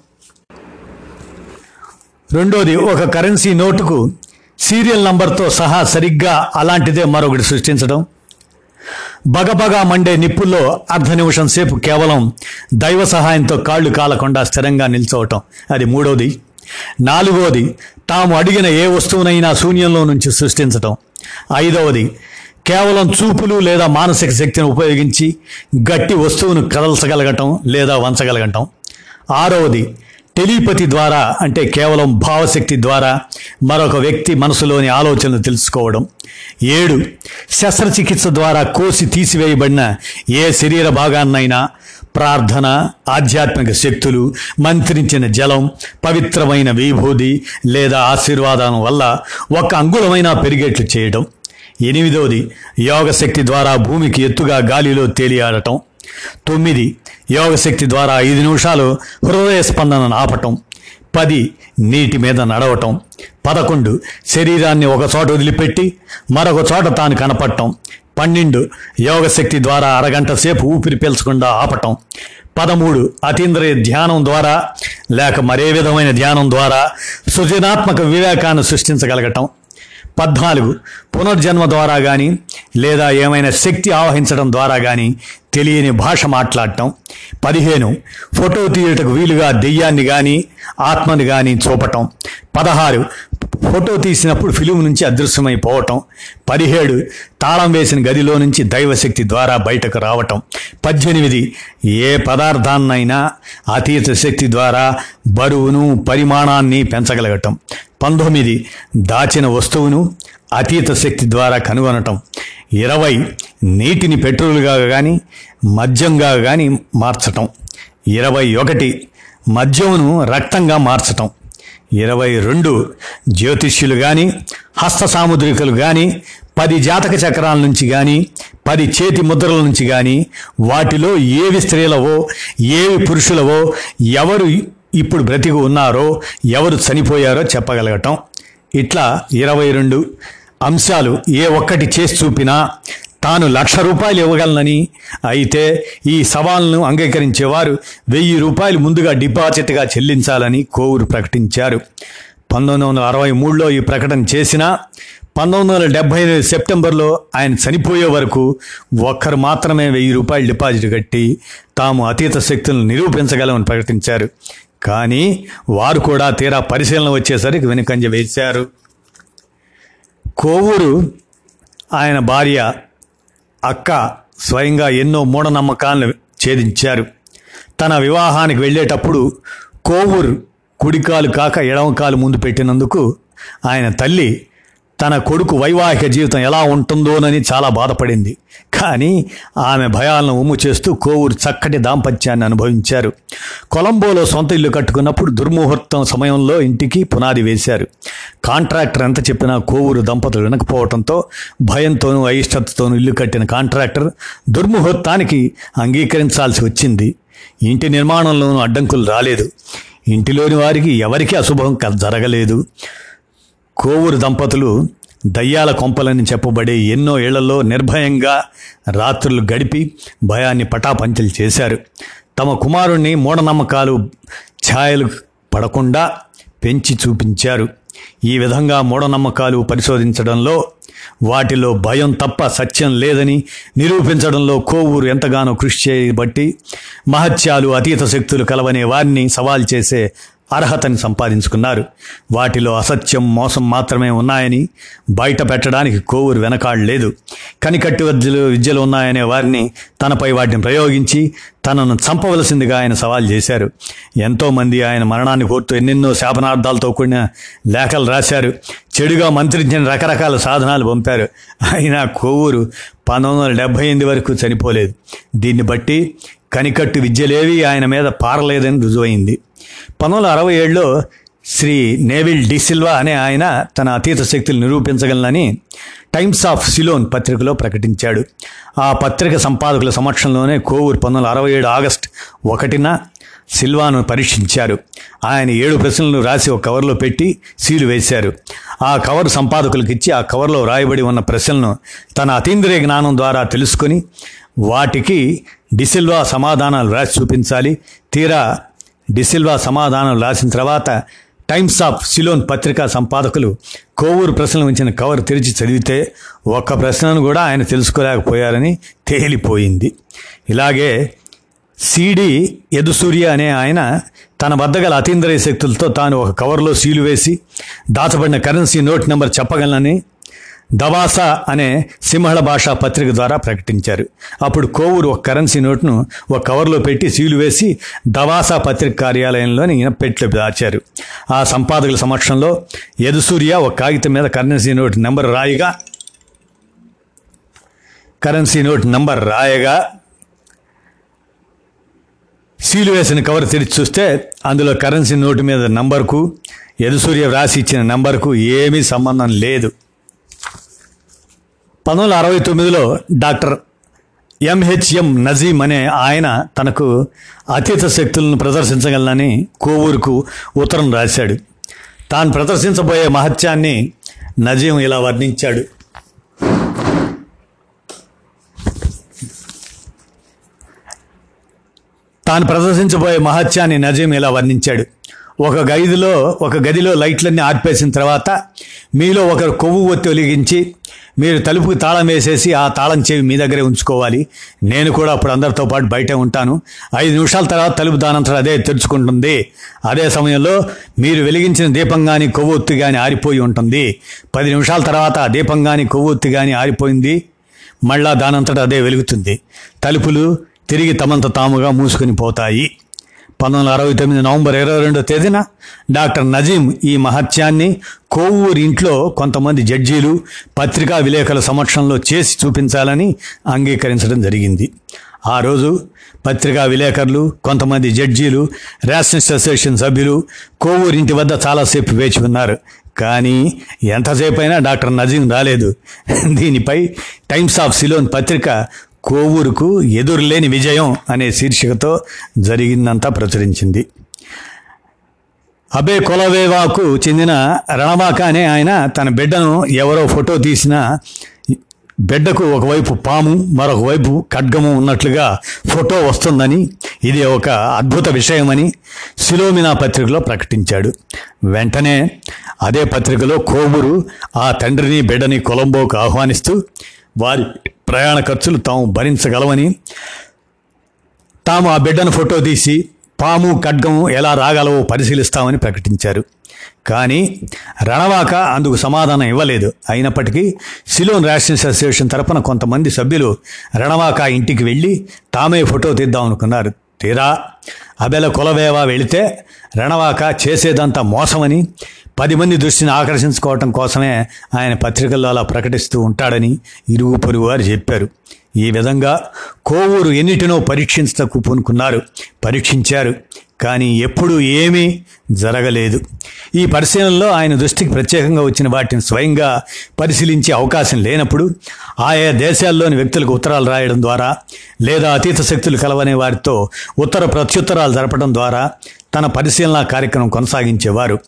రెండోది ఒక కరెన్సీ నోటుకు సీరియల్ నంబర్తో సహా సరిగ్గా అలాంటిదే మరొకటి సృష్టించడం. బగబగా మండే నిప్పుల్లో అర్ధ నిమిషం సేపు కేవలం దైవ సహాయంతో కాళ్ళు కాలకుండా స్థిరంగా నిల్చోవటం. అది మూడోది. నాలుగోది తాము అడిగిన ఏ వస్తువునైనా శూన్యంలో నుంచి సృష్టించటం. ఐదవది కేవలం చూపులు లేదా మానసిక శక్తిని ఉపయోగించి గట్టి వస్తువును కదల్చగలగటం లేదా వంచగలగటం. ఆరవది టెలిపతి ద్వారా అంటే కేవలం భావశక్తి ద్వారా మరొక వ్యక్తి మనసులోని ఆలోచనలు తెలుసుకోవడం. ఏడు శస్త్రచికిత్స ద్వారా కోసి తీసివేయబడిన ఏ శరీర భాగాన్నైనా ప్రార్థన ఆధ్యాత్మిక శక్తులు మంత్రించిన జలం పవిత్రమైన విభూది లేదా ఆశీర్వాదం వల్ల ఒక అంగుళమైన పెరిగేట్లు చేయడం. ఎనిమిదవది యోగశక్తి ద్వారా భూమికి ఎత్తుగా గాలిలో తేలియాడటం. తొమ్మిది యోగశక్తి ద్వారా ఐదు నిమిషాలు హృదయ స్పందనను ఆపటం పది నీటి మీద నడవటం పదకొండు శరీరాన్ని ఒక చోట వదిలిపెట్టి మరొక చోట తాను కనపడటం పన్నెండు యోగశక్తి ద్వారా అరగంట సేపు ఊపిరి పీల్చకుండా ఆపటం పదమూడు అతీంద్రియ ధ్యానం ద్వారా లేక మరే విధమైన ధ్యానం ద్వారా సృజనాత్మక వివేకాన్ని సృష్టించగలగటం. పద్నాలుగు. పునర్జన్మ ద్వారా కానీ లేదా ఏమైనా శక్తి ఆవహించడం ద్వారా కానీ తెలియని భాష మాట్లాడటం. పదిహేను. ఫోటో తీయటకు వీలుగా దెయ్యాన్ని కానీ ఆత్మని కానీ చూపటం. పదహారు. ఫోటో తీసినప్పుడు ఫిలిం నుంచి అదృశ్యమైపోవటం పదిహేడు తాళం వేసిన గదిలో నుంచి దైవశక్తి ద్వారా బయటకు రావటం పద్దెనిమిది ఏ పదార్థాన్నైనా అతీత శక్తి ద్వారా బరువును పరిమాణాన్ని పెంచగలగటం పంతొమ్మిది దాచిన వస్తువును అతీత శక్తి ద్వారా కనుగొనటం ఇరవై నీటిని పెట్రోల్గా కానీ మద్యంగా కానీ మార్చటం ఇరవై ఒకటి మద్యమును రక్తంగా మార్చటం. ఇరవై రెండు జ్యోతిష్యులు కానీ హస్త సాముద్రికలు కానీ పది జాతక చక్రాల నుంచి కానీ పది చేతి ముద్రల నుంచి కానీ వాటిలో ఏవి స్త్రీలవో ఏవి పురుషులవో ఎవరు ఇప్పుడు బ్రతికి ఉన్నారో ఎవరు చనిపోయారో చెప్పగలగటం. ఇట్లా ఇరవై రెండు అంశాలు ఏ ఒక్కటి చేసి చూపినా తాను లక్ష రూపాయలు ఇవ్వగలనని. అయితే ఈ సవాల్ను అంగీకరించేవారు వెయ్యి రూపాయలు ముందుగా డిపాజిట్గా చెల్లించాలని కోవూరు ప్రకటించారు. పంతొమ్మిది వందల అరవై మూడులో ఈ ప్రకటన చేసిన పంతొమ్మిది వందల డెబ్బై ఎనిమిది సెప్టెంబర్లో ఆయన చనిపోయే వరకు ఒక్కరు మాత్రమే వెయ్యి రూపాయలు డిపాజిట్ కట్టి తాము అతీత శక్తులను నిరూపించగలమని ప్రకటించారు. కానీ వారు కూడా తీరా పరిశీలన వచ్చేసరికి వెనుకంజ వేశారు. కోవూరు ఆయన భార్య అక్క స్వయంగా ఎన్నో మూఢనమ్మకాలను ఛేదించారు. తన వివాహానికి వెళ్ళేటప్పుడు కోవూరు కుడికాలు కాక ఎడమకాలు ముందు పెట్టినందుకు ఆయన తల్లి తన కొడుకు వైవాహిక జీవితం ఎలా ఉంటుందోనని చాలా బాధపడింది. కానీ ఆమె భయాలను ఉమ్ము చేస్తూ కోవూరు చక్కటి దాంపత్యాన్ని అనుభవించారు. కొలంబోలో సొంత ఇల్లు కట్టుకున్నప్పుడు దుర్ముహూర్తం సమయంలో ఇంటికి పునాది వేశారు. కాంట్రాక్టర్ ఎంత చెప్పినా కోవూరు దంపతులు వినకపోవడంతో భయంతోనూ అయిష్టతతోనూ ఇల్లు కట్టిన కాంట్రాక్టర్ దుర్ముహూర్తానికి అంగీకరించాల్సి వచ్చింది. ఇంటి నిర్మాణంలోనూ అడ్డంకులు రాలేదు. ఇంటిలోని వారికి ఎవరికీ అశుభం క- జరగలేదు. కోవూరు దంపతులు దయ్యాల కొంపలని చెప్పబడే ఎన్నో ఏళ్ళలో నిర్భయంగా రాత్రులు గడిపి భయాన్ని పటాపంచలు చేశారు. తమ కుమారుణ్ణి మూఢనమ్మకాలు ఛాయలు పడకుండా పెంచి చూపించారు. ఈ విధంగా మూఢనమ్మకాలు పరిశోధించడంలో వాటిలో భయం తప్ప సత్యం లేదని నిరూపించడంలో కోవూరు ఎంతగానో కృషి చేయబట్టి మహత్యాలు అతీత శక్తులు కలవనే వారిని సవాల్ చేసే అర్హతని సంపాదించుకున్నారు. వాటిలో అసత్యం మోసం మాత్రమే ఉన్నాయని బయట పెట్టడానికి కోవూరు వెనకాడలేదు కనికట్టి విద్యలు విద్యలు ఉన్నాయనే వారిని తనపై వాటిని ప్రయోగించి తనను చంపవలసిందిగా ఆయన సవాల్ చేశారు. ఎంతోమంది ఆయన మరణాన్ని కోరుతూ ఎన్నెన్నో శాపనార్థాలతో కూడిన లేఖలు రాశారు. చెడుగా మంత్రించిన రకరకాల సాధనాలు పంపారు. అయినా కోవూరు పంతొమ్మిది వందల డెబ్భై ఎనిమిది వరకు చనిపోలేదు. దీన్ని బట్టి కనికట్టు విద్యలేవి ఆయన మీద పారలేదని రుజువైంది. పంతొమ్మిది వందల అరవై ఏడులో శ్రీ నేవిల్ డిసిల్వా అనే ఆయన తన అతీత శక్తులు నిరూపించగలనని టైమ్స్ ఆఫ్ సిలోన్ పత్రికలో ప్రకటించాడు. ఆ పత్రిక సంపాదకుల సమక్షంలోనే కోవూరు పంతొమ్మిది వందల అరవై ఏడు ఆగస్ట్ ఒకటిన సిల్వాను పరీక్షించారు. ఆయన ఏడు ప్రశ్నలను రాసి ఒక కవర్లో పెట్టి సీలు వేశారు. ఆ కవర్ సంపాదకులకు ఇచ్చి ఆ కవర్లో రాయబడి ఉన్న ప్రశ్నలను తన అతీంద్రియ జ్ఞానం ద్వారా తెలుసుకొని వాటికి డిసిల్వా సమాధానాలు రాసి చూపించాలి. తీరా డిసిల్వా సమాధానం రాసిన తర్వాత టైమ్స్ ఆఫ్ సిలోన్ పత్రికా సంపాదకులు కోవూరు ప్రశ్నలు ఉంచిన కవర్ తెరిచి చదివితే ఒక్క ప్రశ్నను కూడా ఆయన తెలుసుకోలేకపోయారని తేలిపోయింది. ఇలాగే సిడి యదుసూర్య అనే ఆయన తన వద్ద గల అతీంద్రియ శక్తులతో తాను ఒక కవర్లో సీలు వేసి దాచబడిన కరెన్సీ నోట్ నెంబర్ చెప్పగలనని దవాసా అనే సింహళ భాషా పత్రిక ద్వారా ప్రకటించారు. అప్పుడు కోవూరు ఒక కరెన్సీ నోట్ను ఒక కవర్లో పెట్టి సీలు వేసి దవాసా పత్రిక కార్యాలయంలోని పెట్లు దాచారు. ఆ సంపాదకుల సమక్షంలో యదుసూర్య ఒక కాగితం మీద కరెన్సీ నోట్ నెంబర్ రాయిగా కరెన్సీ నోట్ నంబర్ రాయగా సీలు వేసిన కవర్ తెరిచి చూస్తే అందులో కరెన్సీ నోటు మీద నంబర్కు యదుసూర్య వ్రాసి ఇచ్చిన నంబర్కు ఏమీ సంబంధం లేదు. పంతొమ్మిది వందల అరవై తొమ్మిదిలో డాక్టర్ ఎంహెచ్ఎం నజీం అనే ఆయన తనకు అతీత శక్తులను ప్రదర్శించగలనని కోవూరుకు ఉత్తరం రాశాడు. తాను ప్రదర్శించబోయే మహత్యాన్ని నజీం ఇలా వర్ణించాడు. తాను ప్రదర్శించబోయే మహత్యాన్ని నజీం ఇలా వర్ణించాడు. ఒక గదిలో ఒక గదిలో లైట్లన్నీ ఆర్పేసిన తర్వాత మీలో ఒకరు కొవ్వు ఒత్తి వెలిగించి మీరు తలుపుకి తాళం వేసేసి ఆ తాళం చెవి మీ దగ్గరే ఉంచుకోవాలి. నేను కూడా అప్పుడు అందరితో పాటు బయటే ఉంటాను. ఐదు నిమిషాల తర్వాత తలుపు దానంతరం అదే తెరుచుకుంటుంది. అదే సమయంలో మీరు వెలిగించిన దీపం కానీ కొవ్వొత్తి కానీ ఆరిపోయి ఉంటుంది. పది నిమిషాల తర్వాత ఆ దీపం కానీ కొవ్వొత్తి కానీ ఆరిపోయింది. మళ్ళా దానంతట అదే వెలుగుతుంది. తలుపులు తిరిగి తమంత తాముగా మూసుకొని పోతాయి. పంతొమ్మిది వందల అరవై తొమ్మిది నవంబర్ ఇరవై రెండో తేదీన డాక్టర్ నజీం ఈ మహత్యాన్ని కోవూరు ఇంట్లో కొంతమంది జడ్జీలు పత్రికా విలేకరుల సమక్షంలో చేసి చూపించాలని అంగీకరించడం జరిగింది. ఆ రోజు పత్రికా విలేకరులు కొంతమంది జడ్జీలు రేషనిస్ట్ అసోసియేషన్ సభ్యులు కోవూరు ఇంటి వద్ద చాలాసేపు వేచి ఉన్నారు. కానీ ఎంతసేపు అయినా డాక్టర్ నజీం రాలేదు. దీనిపై టైమ్స్ ఆఫ్ సిలోన్ పత్రిక కోవూరుకు ఎదురులేని విజయం అనే శీర్షికతో జరిగిందంతా ప్రచురించింది. అబే కొలవేవాకు చెందిన రణవాక అనే ఆయన తన బిడ్డను ఎవరో ఫోటో తీసిన బిడ్డకు ఒకవైపు పాము మరొక వైపు ఖడ్గము ఉన్నట్లుగా ఫోటో వస్తుందని ఇది ఒక అద్భుత విషయమని సిలోమినా పత్రికలో ప్రకటించాడు. వెంటనే అదే పత్రికలో కోవూరు ఆ తండ్రిని బిడ్డని కొలంబోకు ఆహ్వానిస్తూ వారి ప్రయాణ ఖర్చులు తాము భరించగలమని తాము ఆ బిడ్డను ఫోటో తీసి పాము ఖడ్గము ఎలా రాగలవో పరిశీలిస్తామని ప్రకటించారు. కానీ రణవాక అందుకు సమాధానం ఇవ్వలేదు. అయినప్పటికీ సిలోన్ రాష్ట్రీయ అసోసియేషన్ తరపున కొంతమంది సభ్యులు రణవాక ఇంటికి వెళ్ళి తామే ఫోటో తీద్దాం అనుకున్నారు. తీరా అబెల కులవేవా వెళితే రణవాక చేసేదంతా మోసమని పది మంది దృష్టిని ఆకర్షించుకోవటం కోసమే ఆయన పత్రికల్లో అలా ప్రకటిస్తూ ఉంటాడని ఇరుగు పొరుగు వారు చెప్పారు. ఈ విధంగా కోవూరు ఎన్నిటినో పరీక్షించటకు పూనుకున్నారు. పరీక్షించారు. కానీ ఎప్పుడూ ఏమీ జరగలేదు. ఈ పరిశీలనలో ఆయన దృష్టికి ప్రత్యేకంగా వచ్చిన వాటిని స్వయంగా పరిశీలించే అవకాశం లేనప్పుడు ఆయా దేశాల్లోని వ్యక్తులకు ఉత్తరాలు రాయడం ద్వారా లేదా అతీత శక్తులు కలవనే వారితో ఉత్తర ప్రత్యుత్తరాలు జరపడం ద్వారా తన పరిశీలన కార్యక్రమం కొనసాగించేవారు.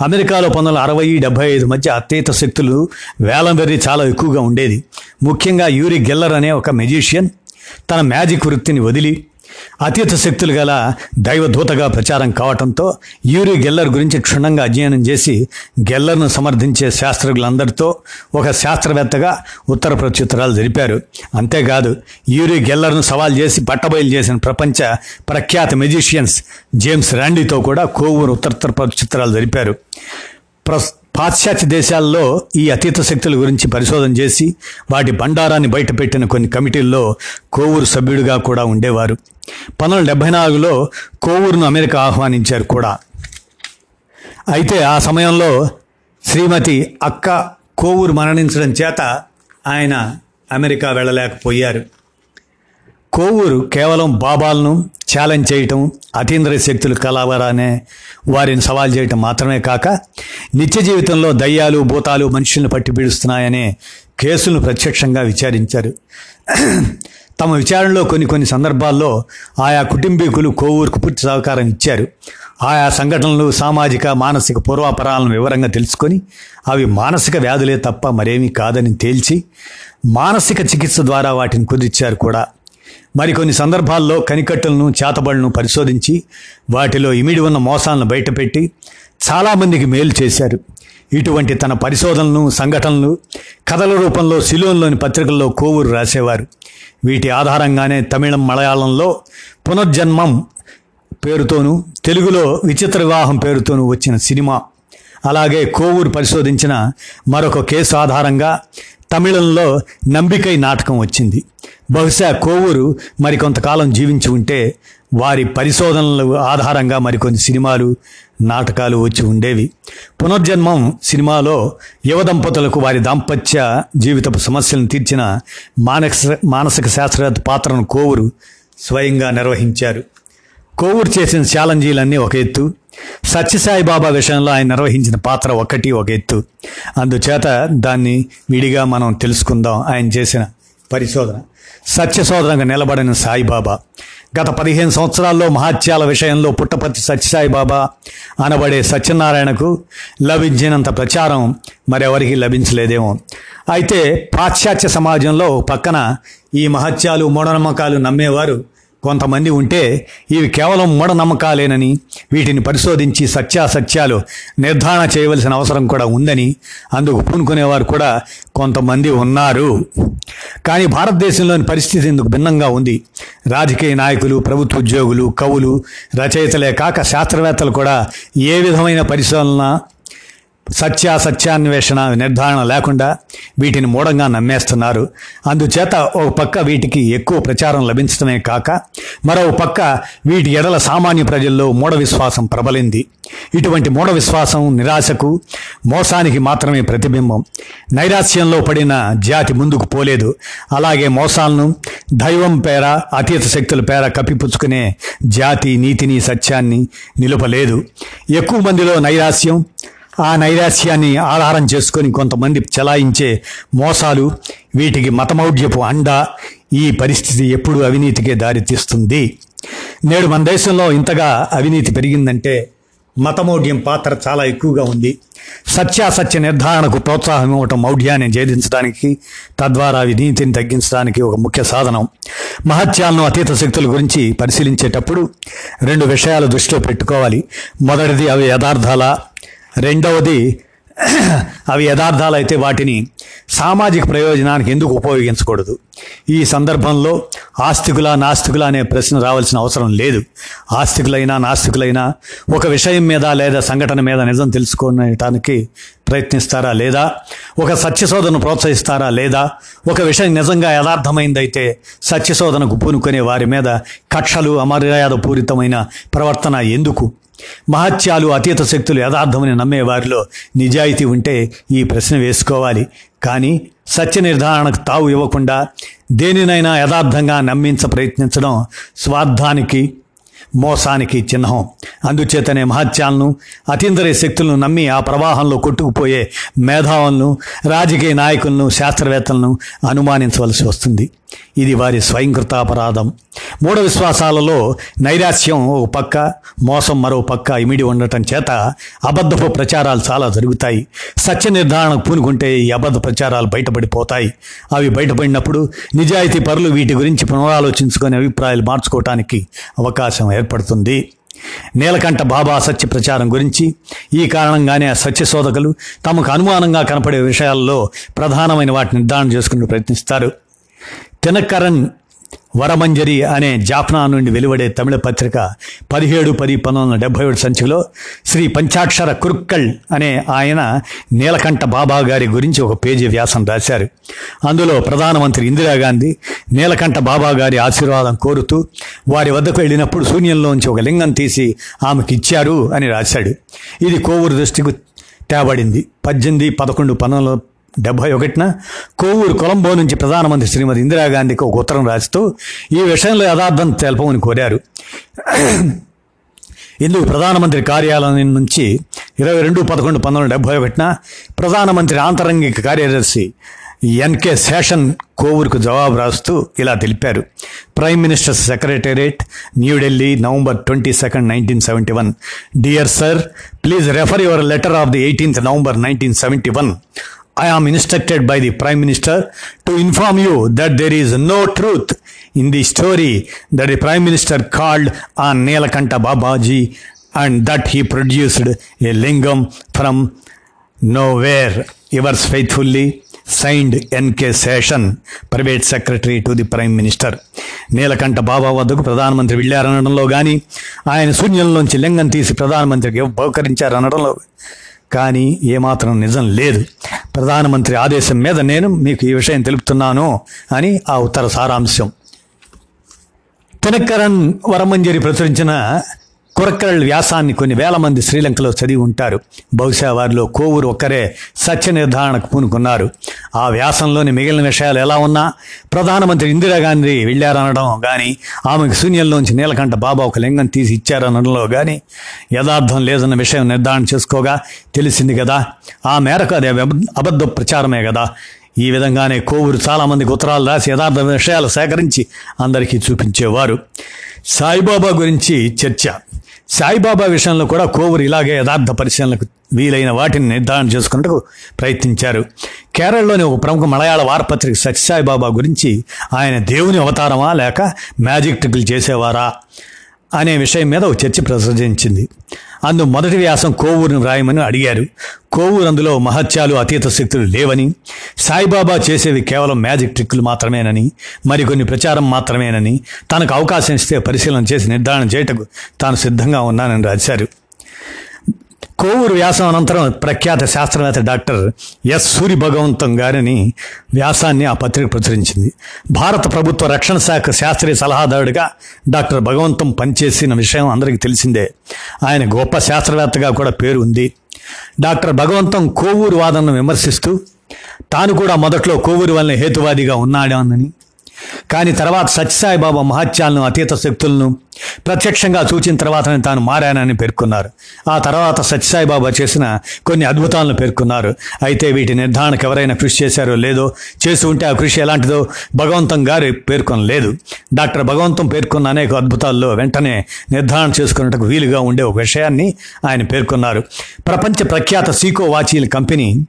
అమెరికాలో పంతొమ్మిది వందల అరవై డెబ్బై ఐదు మధ్య అతీత శక్తులు వేలం వెర్రి చాలా ఎక్కువగా ఉండేది. ముఖ్యంగా యూరి గెల్లర్ అనే ఒక మెజీషియన్ తన మ్యాజిక్ వృత్తిని వదిలి అతీత శక్తులు గల దైవదూతగా ప్రచారం కావటంతో యూరి గెల్లర్ గురించి క్షుణ్ణంగా అధ్యయనం చేసి గెల్లర్ను సమర్థించే శాస్త్రజ్ఞులందరితో ఒక శాస్త్రవేత్తగా ఉత్తర ప్రత్యుత్తరాలు జరిపారు. అంతేకాదు యూరి గెల్లర్ను సవాల్ చేసి పట్టబయలు చేసిన ప్రపంచ ప్రఖ్యాత మెజిషియన్స్ జేమ్స్ ర్యాండీతో కూడా కోవూరు ఉత్తర ప్రత్యుత్తరాలు జరిపారు. ప్రస్ పాశ్చాత్య దేశాల్లో ఈ అతీత శక్తుల గురించి పరిశోధన చేసి వాటి బండారాన్ని బయటపెట్టిన కొన్ని కమిటీల్లో కోవూరు సభ్యుడిగా కూడా ఉండేవారు. పంతొమ్మిది డెబ్బై నాలుగులో కోవూరును అమెరికా ఆహ్వానించారు కూడా. అయితే ఆ సమయంలో శ్రీమతి అక్క కోవూరు మరణించడం చేత ఆయన అమెరికా వెళ్ళలేకపోయారు. కోవూరు కేవలం బాబాలను ఛాలెంజ్ చేయటం అతీంద్ర శక్తులు కలవరానే వారిని సవాల్ చేయటం మాత్రమే కాక నిత్య జీవితంలో దయ్యాలు భూతాలు మనుషులను పట్టి పీడుస్తున్నాయనే కేసులను ప్రత్యక్షంగా విచారించారు. తమ విచారణలో కొన్ని కొన్ని సందర్భాల్లో ఆయా కుటుంబీకులు కోవూరుకు పూర్తి సహకారం ఇచ్చారు. ఆయా సంఘటనలు సామాజిక మానసిక పూర్వాపరాలను వివరంగా తెలుసుకొని అవి మానసిక వ్యాధులే తప్ప మరేమీ కాదని తేల్చి మానసిక చికిత్స ద్వారా వాటిని కుదిర్చారు కూడా. మరికొన్ని సందర్భాల్లో కనికట్టులను చేతబడులను పరిశోధించి వాటిలో ఇమిడి ఉన్న మోసాలను బయటపెట్టి చాలామందికి మేలు చేశారు. ఇటువంటి తన పరిశోధనలు సంఘటనలు కథల రూపంలో సిలోన్లోని పత్రికల్లో కోవూరు రాసేవారు. వీటి ఆధారంగానే తమిళం మలయాళంలో పునర్జన్మం పేరుతోనూ తెలుగులో విచిత్ర వివాహం పేరుతోనూ వచ్చిన సినిమా. అలాగే కోవూరు పరిశోధించిన మరొక కేసు ఆధారంగా తమిళంలో నంబికై నాటకం వచ్చింది. బహుశా కోవూరు మరికొంతకాలం జీవించి ఉంటే వారి పరిశోధనల ఆధారంగా మరికొన్ని సినిమాలు నాటకాలు వచ్చి ఉండేవి. పునర్జన్మం సినిమాలో యువ దంపతులకు వారి దాంపత్య జీవితపు సమస్యలను తీర్చిన మానసిక మానసిక శాస్త్రవేత్త పాత్రను కోవూరు స్వయంగా నిర్వహించారు. కోవూరు చేసిన ఛాలెంజీలన్నీ ఒక ఎత్తు. సత్యసాయిబాబా విషయంలో ఆయన నిర్వహించిన పాత్ర ఒకటి ఒక ఎత్తు. అందుచేత దాన్ని విడిగా మనం తెలుసుకుందాం ఆయన చేసిన పరిశోధన. సత్యశోధనగా నిలబడిన సాయిబాబా గత పదిహేను సంవత్సరాల్లో మహాత్యాల విషయంలో పుట్టపర్తి సత్యసాయిబాబా అనబడే సత్యనారాయణకు లభించినంత ప్రచారం మరెవరికి లభించలేదేమో. అయితే పాశ్చాత్య సమాజంలో పక్కన ఈ మహత్యాలు మూఢనమ్మకాలు నమ్మేవారు కొంతమంది ఉంటే ఇవి కేవలం మూఢనమ్మకాలేనని వీటిని పరిశోధించి సత్యాసత్యాలు నిర్ధారణ చేయవలసిన అవసరం కూడా ఉందని అందుకు పూనుకునేవారు కూడా కొంతమంది ఉన్నారు. కానీ భారతదేశంలోని పరిస్థితి ఇందుకు భిన్నంగా ఉంది. రాజకీయ నాయకులు ప్రభుత్వ ఉద్యోగులు కవులు రచయితలే కాక శాస్త్రవేత్తలు కూడా ఏ విధమైన పరిశోధన సత్యాసత్యాన్వేషణ నిర్ధారణ లేకుండా వీటిని మూఢంగా నమ్మేస్తున్నారు. అందుచేత ఒక పక్క వీటికి ఎక్కువ ప్రచారం లభించడమే కాక మరో పక్క వీటి ఎడల సామాన్య ప్రజల్లో మూఢ విశ్వాసం ప్రబలింది. ఇటువంటి మూఢ విశ్వాసం నిరాశకు మోసానికి మాత్రమే ప్రతిబింబం. నైరాస్యంలో పడిన జాతి ముందుకు పోలేదు. అలాగే మోసాలను దైవం పేర అతీత శక్తుల పేర కప్పిపుచ్చుకునే జాతి నీతిని సత్యాన్ని నిలుపలేదు. ఎక్కువ మందిలో నైరాస్యం ఆ నైరాశ్యాన్ని ఆధారం చేసుకొని కొంతమంది చలాయించే మోసాలు వీటికి మతమౌఢ్యపు అండ ఈ పరిస్థితి ఎప్పుడు అవినీతికే దారితీస్తుంది. నేడు మన దేశంలో ఇంతగా అవినీతి పెరిగిందంటే మతమౌఢ్యం పాత్ర చాలా ఎక్కువగా ఉంది. సత్యాసత్య నిర్ధారణకు ప్రోత్సాహం ఇవ్వటం మౌఢ్యాన్ని ఛేదించడానికి తద్వారా అవినీతిని తగ్గించడానికి ఒక ముఖ్య సాధనం. మహత్యాలను అతీత శక్తుల గురించి పరిశీలించేటప్పుడు రెండు విషయాలు దృష్టిలో పెట్టుకోవాలి. మొదటిది అవి యథార్థాల? రెండవది అవి యథార్థాలైతే వాటిని సామాజిక ప్రయోజనానికి ఎందుకు ఉపయోగించకూడదు? ఈ సందర్భంలో ఆస్తికుల నాస్తికుల అనే ప్రశ్న రావాల్సిన అవసరం లేదు. ఆస్తికులైనా నాస్తికులైనా ఒక విషయం మీద లేదా సంఘటన మీద నిజం తెలుసుకోవటానికి ప్రయత్నిస్తారా లేదా? ఒక సత్యశోధనను ప్రోత్సహిస్తారా లేదా? ఒక విషయం నిజంగా యథార్థమైందైతే సత్యశోధనకు పూనుకునే వారి మీద కక్షలు అమర్యాద పూరితమైన ప్రవర్తన ఎందుకు? మహత్యాలు అతీత శక్తులు యథార్థమని నమ్మే వారిలో నిజాయితీ ఉంటే ఈ ప్రశ్న వేసుకోవాలి. కానీ సత్య నిర్ధారణకు తావు ఇవ్వకుండా దేనినైనా యథార్థంగా నమ్మించ ప్రయత్నించడం స్వార్థానికి మోసానికి చిహ్నం. అందుచేతనే మహత్యాలను అతీంద్రియ శక్తులను నమ్మి ఆ ప్రవాహంలో కొట్టుకుపోయే మేధావులను రాజకీయ నాయకులను శాస్త్రవేత్తలను అనుమానించవలసి వస్తుంది. ఇది వారి స్వయంకృతాపరాధం. మూఢ విశ్వాసాలలో నైరాస్యం ఒక పక్క మోసం మరో పక్క ఇమిడి ఉండటం చేత అబద్ధపు ప్రచారాలు చాలా జరుగుతాయి. సత్య నిర్ధారణకు పూనుకుంటే ఈ అబద్ధ ప్రచారాలు బయటపడిపోతాయి. అవి బయటపడినప్పుడు నిజాయితీ పరులు వీటి గురించి పునరాలోచించుకొని అభిప్రాయాలు మార్చుకోవటానికి అవకాశం ఏర్పడుతుంది. నీలకంఠ బాబా సత్య ప్రచారం గురించి ఈ కారణంగానే ఆ సత్య శోధకులు తమకు అనుమానంగా కనపడే విషయాల్లో ప్రధానమైన వాటిని నిర్ధారణ చేసుకుని ప్రయత్నిస్తారు. తినకరణ్ వరమంజరి అనే జాఫ్నా నుండి వెలువడే తమిళ పత్రిక పదిహేడు పది పంతొమ్మిది వందల డెబ్బై ఏడు సంచికలో శ్రీ పంచాక్షర కురుక్కల్ అనే ఆయన నీలకంఠ బాబా గారి గురించి ఒక పేజీ వ్యాసం రాశారు. అందులో ప్రధానమంత్రి ఇందిరాగాంధీ నీలకంఠ బాబా గారి ఆశీర్వాదం కోరుతూ వారి వద్దకు వెళ్ళినప్పుడు శూన్యంలోంచి ఒక లింగం తీసి ఆమెకి ఇచ్చారు అని రాశాడు. ఇది కోవూరు దృష్టికి తేబడింది. పద్దెనిమిది పదకొండు పంతొమ్మిది డెబ్బై ఒకటిన కోవూరు కొలంబో నుంచి ప్రధానమంత్రి శ్రీమతి ఇందిరాగాంధీకి ఒక ఉత్తరం రాస్తూ ఈ విషయంలో యథార్థం తెలపమని కోరారు. ఇందుకు ప్రధానమంత్రి కార్యాలయం నుంచి ఇరవై రెండు పదకొండు పంతొమ్మిది డెబ్బై ఒకటిన ప్రధానమంత్రి ఆంతరంగిక కార్యదర్శి ఎన్కే శేషన్ కోవూరుకు జవాబు రాస్తూ ఇలా తెలిపారు. Prime minister secretariat New Delhi November twenty second nineteen seventy one. Dear sir please refer your letter of the eighteenth November nineteen seventy one. I am instructed by the Prime Minister to inform you that there is no truth in the story that the Prime Minister called on Neelakanta Babaji and that he produced a lingam from nowhere. Yours faithfully, signed N.K. Session, Private Secretary to the Prime Minister. Neelakanta Baba వద్దకు ప్రధానమంత్రి వెళ్ళారనడంలో కానీ ఆయన శూన్యంలోంచి లింగం తీసి ప్రధానమంత్రికి బహుకరించారనడంలో కానీ ఏమాత్రం నిజం లేదు. ప్రధానమంత్రి ఆదేశం మీద నేను మీకు ఈ విషయం తెలుపుతున్నాను అని ఆ ఉత్తర సారాంశం. తినక్కరన్ వరమంజరి ప్రచురించిన కురక్కరల్ వ్యాసాన్ని కొన్ని వేల మంది శ్రీలంకలో చదివి ఉంటారు. బహుశా వారిలో కోవూరు ఒక్కరే సత్య నిర్ధారణకు పూనుకున్నారు. ఆ వ్యాసంలోని మిగిలిన విషయాలు ఎలా ఉన్నా ప్రధానమంత్రి ఇందిరాగాంధీ వెళ్ళారనడం కానీ ఆమెకు శూన్యంలోంచి నీలకంఠ బాబా ఒక లింగం తీసి ఇచ్చారనడంలో కానీ యథార్థం లేదన్న విషయం నిర్ధారణ చేసుకోగా తెలిసింది కదా. ఆ మేరకు అది అబద్ధ ప్రచారమే కదా. ఈ విధంగానే కోవూరు చాలామందికి ఉత్తరాలు రాసి యథార్థ విషయాలు సేకరించి అందరికీ చూపించేవారు. సాయిబాబా గురించి చర్చ. సాయిబాబా విషయంలో కూడా కోవూరు ఇలాగే యథార్థ పరిశీలనకు వీలైన వాటిని నిర్ధారణ చేసుకున్నట్టుకు ప్రయత్నించారు. కేరళలోని ఒక ప్రముఖ మలయాళ వారపత్రిక సత్యసాయిబాబా గురించి ఆయన దేవుని అవతారమా లేక మ్యాజిక్ ట్రిక్లు చేసేవారా? అనే విషయం మీద ఒక చర్చ ప్రసరించింది. అందు మొదటి వ్యాసం కోవూరును వ్రాయమని అడిగారు. కోవూరు అందులో మహత్యాలు అతీత శక్తులు లేవని సాయిబాబా చేసేవి కేవలం మ్యాజిక్ ట్రిక్కులు మాత్రమేనని మరికొన్ని ప్రచారం మాత్రమేనని తనకు అవకాశం ఇస్తే పరిశీలన చేసి నిర్ధారణ చేయటకు తాను సిద్ధంగా ఉన్నానని రాశారు. కోవూరు వ్యాసం అనంతరం ప్రఖ్యాత శాస్త్రవేత్త డాక్టర్ ఎస్ సూరి భగవంతం గారిని వ్యాసాన్ని ఆ పత్రిక ప్రచురించింది. భారత ప్రభుత్వ రక్షణ శాఖ శాస్త్రీయ సలహాదారుడిగా డాక్టర్ భగవంతం పనిచేసిన విషయం అందరికీ తెలిసిందే. ఆయన గొప్ప శాస్త్రవేత్తగా కూడా పేరు ఉంది. డాక్టర్ భగవంతం కోవూరు వాదనను విమర్శిస్తూ తాను కూడా మొదట్లో కోవూరు వలన హేతువాదిగా ఉన్నాడని కానీ తర్వాత సత్యసాయి బాబా మహత్యాలను అతీత శక్తులను ప్రత్యక్షంగా చూచిన తర్వాతనే తాను మారానని పేర్కొన్నారు. ఆ తర్వాత సత్యసాయి బాబా చేసిన కొన్ని అద్భుతాలను పేర్కొన్నారు. అయితే వీటి నిర్ధారణకు ఎవరైనా కృషి చేశారో లేదో చేసి ఉంటే ఆ కృషి ఎలాంటిదో భగవంతం గారు పేర్కొనలేదు. డాక్టర్ భగవంతం పేర్కొన్న అనేక అద్భుతాల్లో వెంటనే నిర్ధారణ చేసుకున్నట్టుకు వీలుగా ఉండే ఒక విషయాన్ని ఆయన పేర్కొన్నారు. ప్రపంచ ప్రఖ్యాత సీకో వాచీల కంపెనీ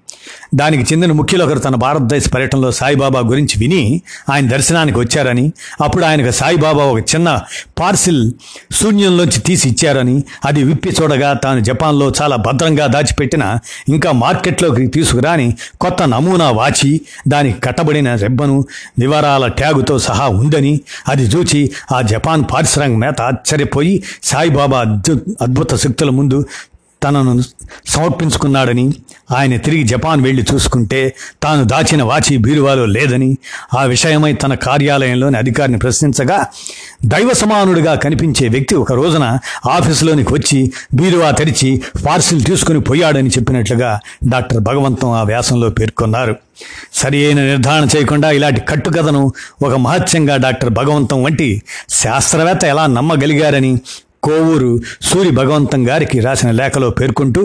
దానికి చెందిన ముఖ్యులు ఒకరు తన భారతదేశ పర్యటనలో సాయిబాబా గురించి విని ఆయన దర్శనానికి వచ్చారని అప్పుడు ఆయనకు సాయిబాబా ఒక చిన్న పార్సిల్ శూన్యంలోంచి తీసి ఇచ్చారని అది విప్పి చూడగా తాను జపాన్లో చాలా భద్రంగా దాచిపెట్టిన ఇంకా మార్కెట్లోకి తీసుకురాని కొత్త నమూనా వాచి దానికి కట్టబడిన రెబ్బను వివరాల ట్యాగుతో సహా ఉందని అది చూచి ఆ జపాన్ పారిశ్రామికమేత ఆశ్చర్యపోయి సాయిబాబా అద్భుత శక్తుల ముందు తనను సమర్పించుకున్నాడని ఆయన తిరిగి జపాన్ వెళ్ళి చూసుకుంటే తాను దాచిన వాచి బీరువాలో లేదని ఆ విషయమై తన కార్యాలయంలోని అధికారిని ప్రశ్నించగా దైవ సమానుడిగా కనిపించే వ్యక్తి ఒక రోజున ఆఫీసులోనికి వచ్చి బీరువా తెరిచి పార్సిల్ తీసుకుని పోయాడని చెప్పినట్లుగా డాక్టర్ భగవంతం ఆ వ్యాసంలో పేర్కొన్నారు. సరి అయిన నిర్ధారణ చేయకుండా ఇలాంటి కట్టుకథను ఒక మహత్యంగా డాక్టర్ భగవంతం వంటి శాస్త్రవేత్త ఎలా నమ్మగలిగారని కోవూరు సూరి భగవంతం గారికి రాసిన లేఖలో పేర్కొంటూ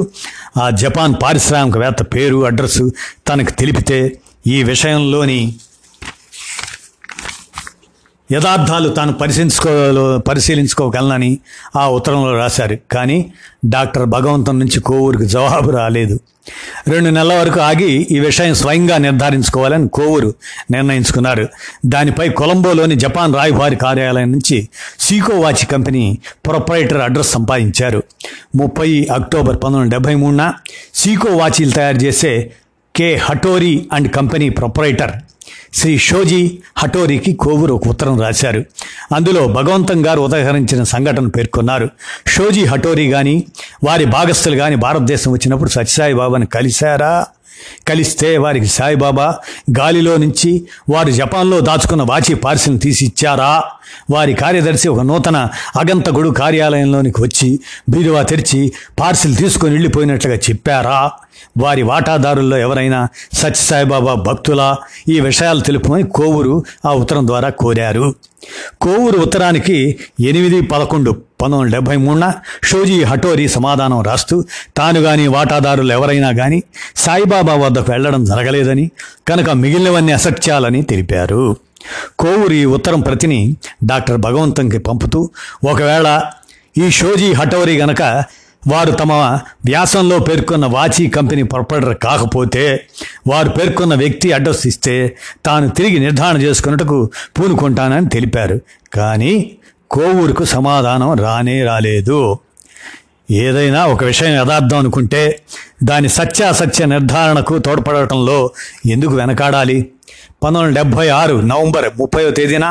ఆ జపాన్ పారిశ్రామికవేత్త పేరు అడ్రస్సు తనకు తెలిపితే ఈ విషయంలోని యథార్థాలు తాను పరిశీలించుకో పరిశీలించుకోగలనని ఆ ఉత్తరంలో రాశారు. కానీ డాక్టర్ భగవంతం నుంచి కోవూరుకు జవాబు రాలేదు. రెండు నెలల వరకు ఆగి ఈ విషయం స్వయంగా నిర్ధారించుకోవాలని కోవూరు నిర్ణయించుకున్నారు. దానిపై కొలంబోలోని జపాన్ రాయబారి కార్యాలయం నుంచి Seiko watch company proprietor address సంపాదించారు. ముప్పై అక్టోబర్ పంతొమ్మిది డెబ్బై మూడున సీకో వాచీలు తయారు చేసే K Hattori and company proprietor Shri Shoji హటోరీకి Kovoor ఒక ఉత్తరం రాశారు. అందులో భగవంతం గారు ఉదహరించిన సంఘటన పేర్కొన్నారు. షోజీ హటోరీ కానీ వారి భాగస్థులు కానీ భారతదేశం వచ్చినప్పుడు సత్యసాయి బాబాని కలిశారా? కలిస్తే వారికి సాయిబాబా గాలిలో నుంచి వారు జపాన్లో దాచుకున్న వాచి పార్సిల్ తీసి ఇచ్చారా వారి కార్యదర్శి ఒక నూతన అగంతగుడు కార్యాలయంలోనికి వచ్చి బీరువా తెరిచి పార్సిల్ తీసుకొని వెళ్ళిపోయినట్లుగా చెప్పారా? వారి వాటాదారుల్లో ఎవరైనా సత్యసాయిబాబా భక్తులా? ఈ విషయాలు తెలుపమని కోవూరు ఆ ఉత్తరం ద్వారా కోరారు. కోవూరు ఉత్తరానికి ఎనిమిది పదకొండు పంతొమ్మిది వందల డెబ్బై మూడున షోజీ హటోరీ సమాధానం రాస్తూ తాను కానీ వాటాదారులు ఎవరైనా కానీ సాయిబాబా వద్దకు వెళ్ళడం జరగలేదని కనుక మిగిలినవన్నీ అసత్యాలని తెలిపారు. కోవూరు ఈ ఉత్తరం ప్రతిని డాక్టర్ భగవంతంకి పంపుతూ ఒకవేళ ఈ షోజీ హటోరీ గనక వారు తమ వ్యాసంలో పేర్కొన్న వాచీ కంపెనీ పొరపడరు కాకపోతే వారు పేర్కొన్న వ్యక్తి అడ్రస్ ఇస్తే తాను తిరిగి నిర్ధారణ చేసుకున్నట్టుకు పూనుకుంటానని తెలిపారు. కానీ కోవూరుకు సమాధానం రానే రాలేదు. ఏదైనా ఒక విషయం యథార్థం అనుకుంటే దాని సత్యాసత్య నిర్ధారణకు తోడ్పడటంలో ఎందుకు వెనకాడాలి? పంతొమ్మిది డెబ్భై ఆరు నవంబర్ ముప్పైవ తేదీన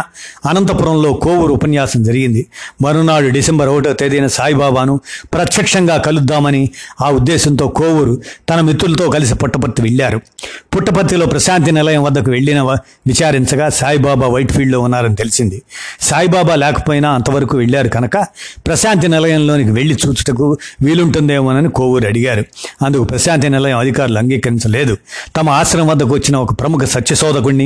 అనంతపురంలో కోవూరు ఉపన్యాసం జరిగింది. మరునాడు డిసెంబర్ ఒకటో తేదీన సాయిబాబాను ప్రత్యక్షంగా కలుద్దామని ఆ ఉద్దేశంతో కోవూరు తన మిత్రులతో కలిసి పుట్టపర్తి వెళ్ళారు. పుట్టపర్తిలో ప్రశాంతి నిలయం వద్దకు వెళ్ళిన విచారించగా సాయిబాబా వైట్ ఫీల్డ్లో ఉన్నారని తెలిసింది. సాయిబాబా లేకపోయినా అంతవరకు వెళ్ళారు కనుక ప్రశాంతి నిలయంలోనికి వెళ్ళి చూచుటకు వీలుంటుందేమోనని కోవూరు అడిగారు. అందుకు ప్రశాంతి నిలయం అధికారులు అంగీకరించలేదు. తమ ఆశ్రమం వద్దకు వచ్చిన ఒక ప్రముఖ సత్యశోధకుడిని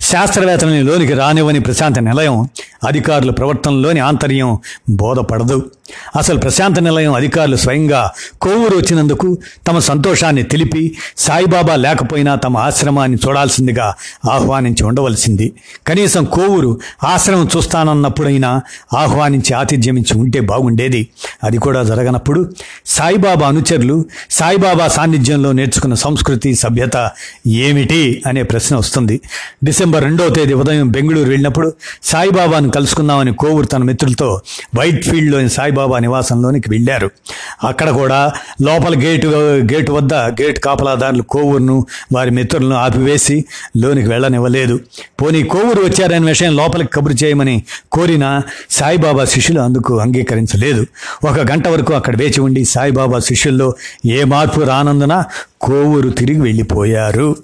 శాస్త్రవేత్తలని లోనికి రానివ్వని ప్రశాంత నిలయం అధికారుల ప్రవర్తనలోని ఆంతర్యం బోధపడదు. అసలు ప్రశాంత నిలయం అధికారులు స్వయంగా కోవూరు వచ్చినందుకు తమ సంతోషాన్ని తెలిపి సాయిబాబా లేకపోయినా తమ ఆశ్రమాన్ని చూడాల్సిందిగా ఆహ్వానించి ఉండవలసింది. కనీసం కోవూరు ఆశ్రమం చూస్తానన్నప్పుడైనా ఆహ్వానించి ఆతిథ్యమించి ఉంటే బాగుండేది. అది కూడా జరగనప్పుడు సాయిబాబా అనుచరులు సాయిబాబా సాన్నిధ్యంలో నేర్చుకున్న సంస్కృతి సభ్యత ఏమిటి అనే ప్రశ్న వస్తుంది. డిసెంబర్ రెండవ తేదీ ఉదయం బెంగళూరు వెళ్ళినప్పుడు సాయిబాబాను కలుసుకుందామని కోవూరు తన మిత్రులతో వైట్ ఫీల్డ్లోని సాయిబాబా నివాసంలోనికి వెళ్ళారు. అక్కడ కూడా లోపల గేటు గేటు వద్ద గేట్ కాపలాదారులు కోవూరును వారి మిత్రులను ఆపివేసి లోనికి వెళ్ళనివ్వలేదు. పోనీ కోవూరు వచ్చారనే విషయం లోపలికి కబురు చేయమని కోరిన సాయిబాబా శిష్యులు అందుకు అంగీకరించలేదు. ఒక గంట వరకు అక్కడ వేచి ఉండి సాయిబాబా శిష్యుల్లో ఏ మార్పు రానందున కోవూరు తిరిగి వెళ్ళిపోయారు.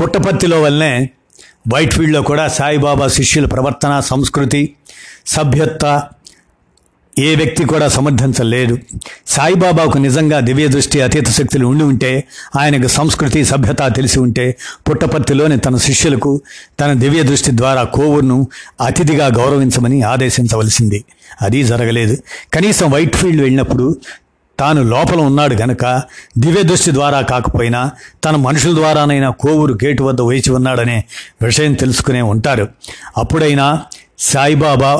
పుట్టపర్తిలో వల్లనే వైట్ ఫీల్డ్లో కూడా సాయిబాబా శిష్యుల ప్రవర్తన సంస్కృతి సభ్యత్వ ఏ వ్యక్తి కూడా సమర్థించలేడు సాయిబాబాకు నిజంగా దివ్య దృష్టి అతీత శక్తులు ఉండి ఉంటే ఆయనకు సంస్కృతి సభ్యత తెలిసి ఉంటే పుట్టపర్తిలోని తన శిష్యులకు తన దివ్య దృష్టి ద్వారా కోవూరును అతిథిగా గౌరవించమని ఆదేశించవలసింది. అది జరగలేదు. కనీసం వైట్ ఫీల్డ్ వెళ్ళినప్పుడు తాను లోపల ఉన్నాడు గనక దివ్య దృష్టి ద్వారా కాకపోయినా తన మనుషుల ద్వారానైనా కోవూరు గేటు వద్ద వేచి ఉన్నాడనే విషయం తెలుసుకునే ఉంటారు. అప్పుడైనా సాయిబాబా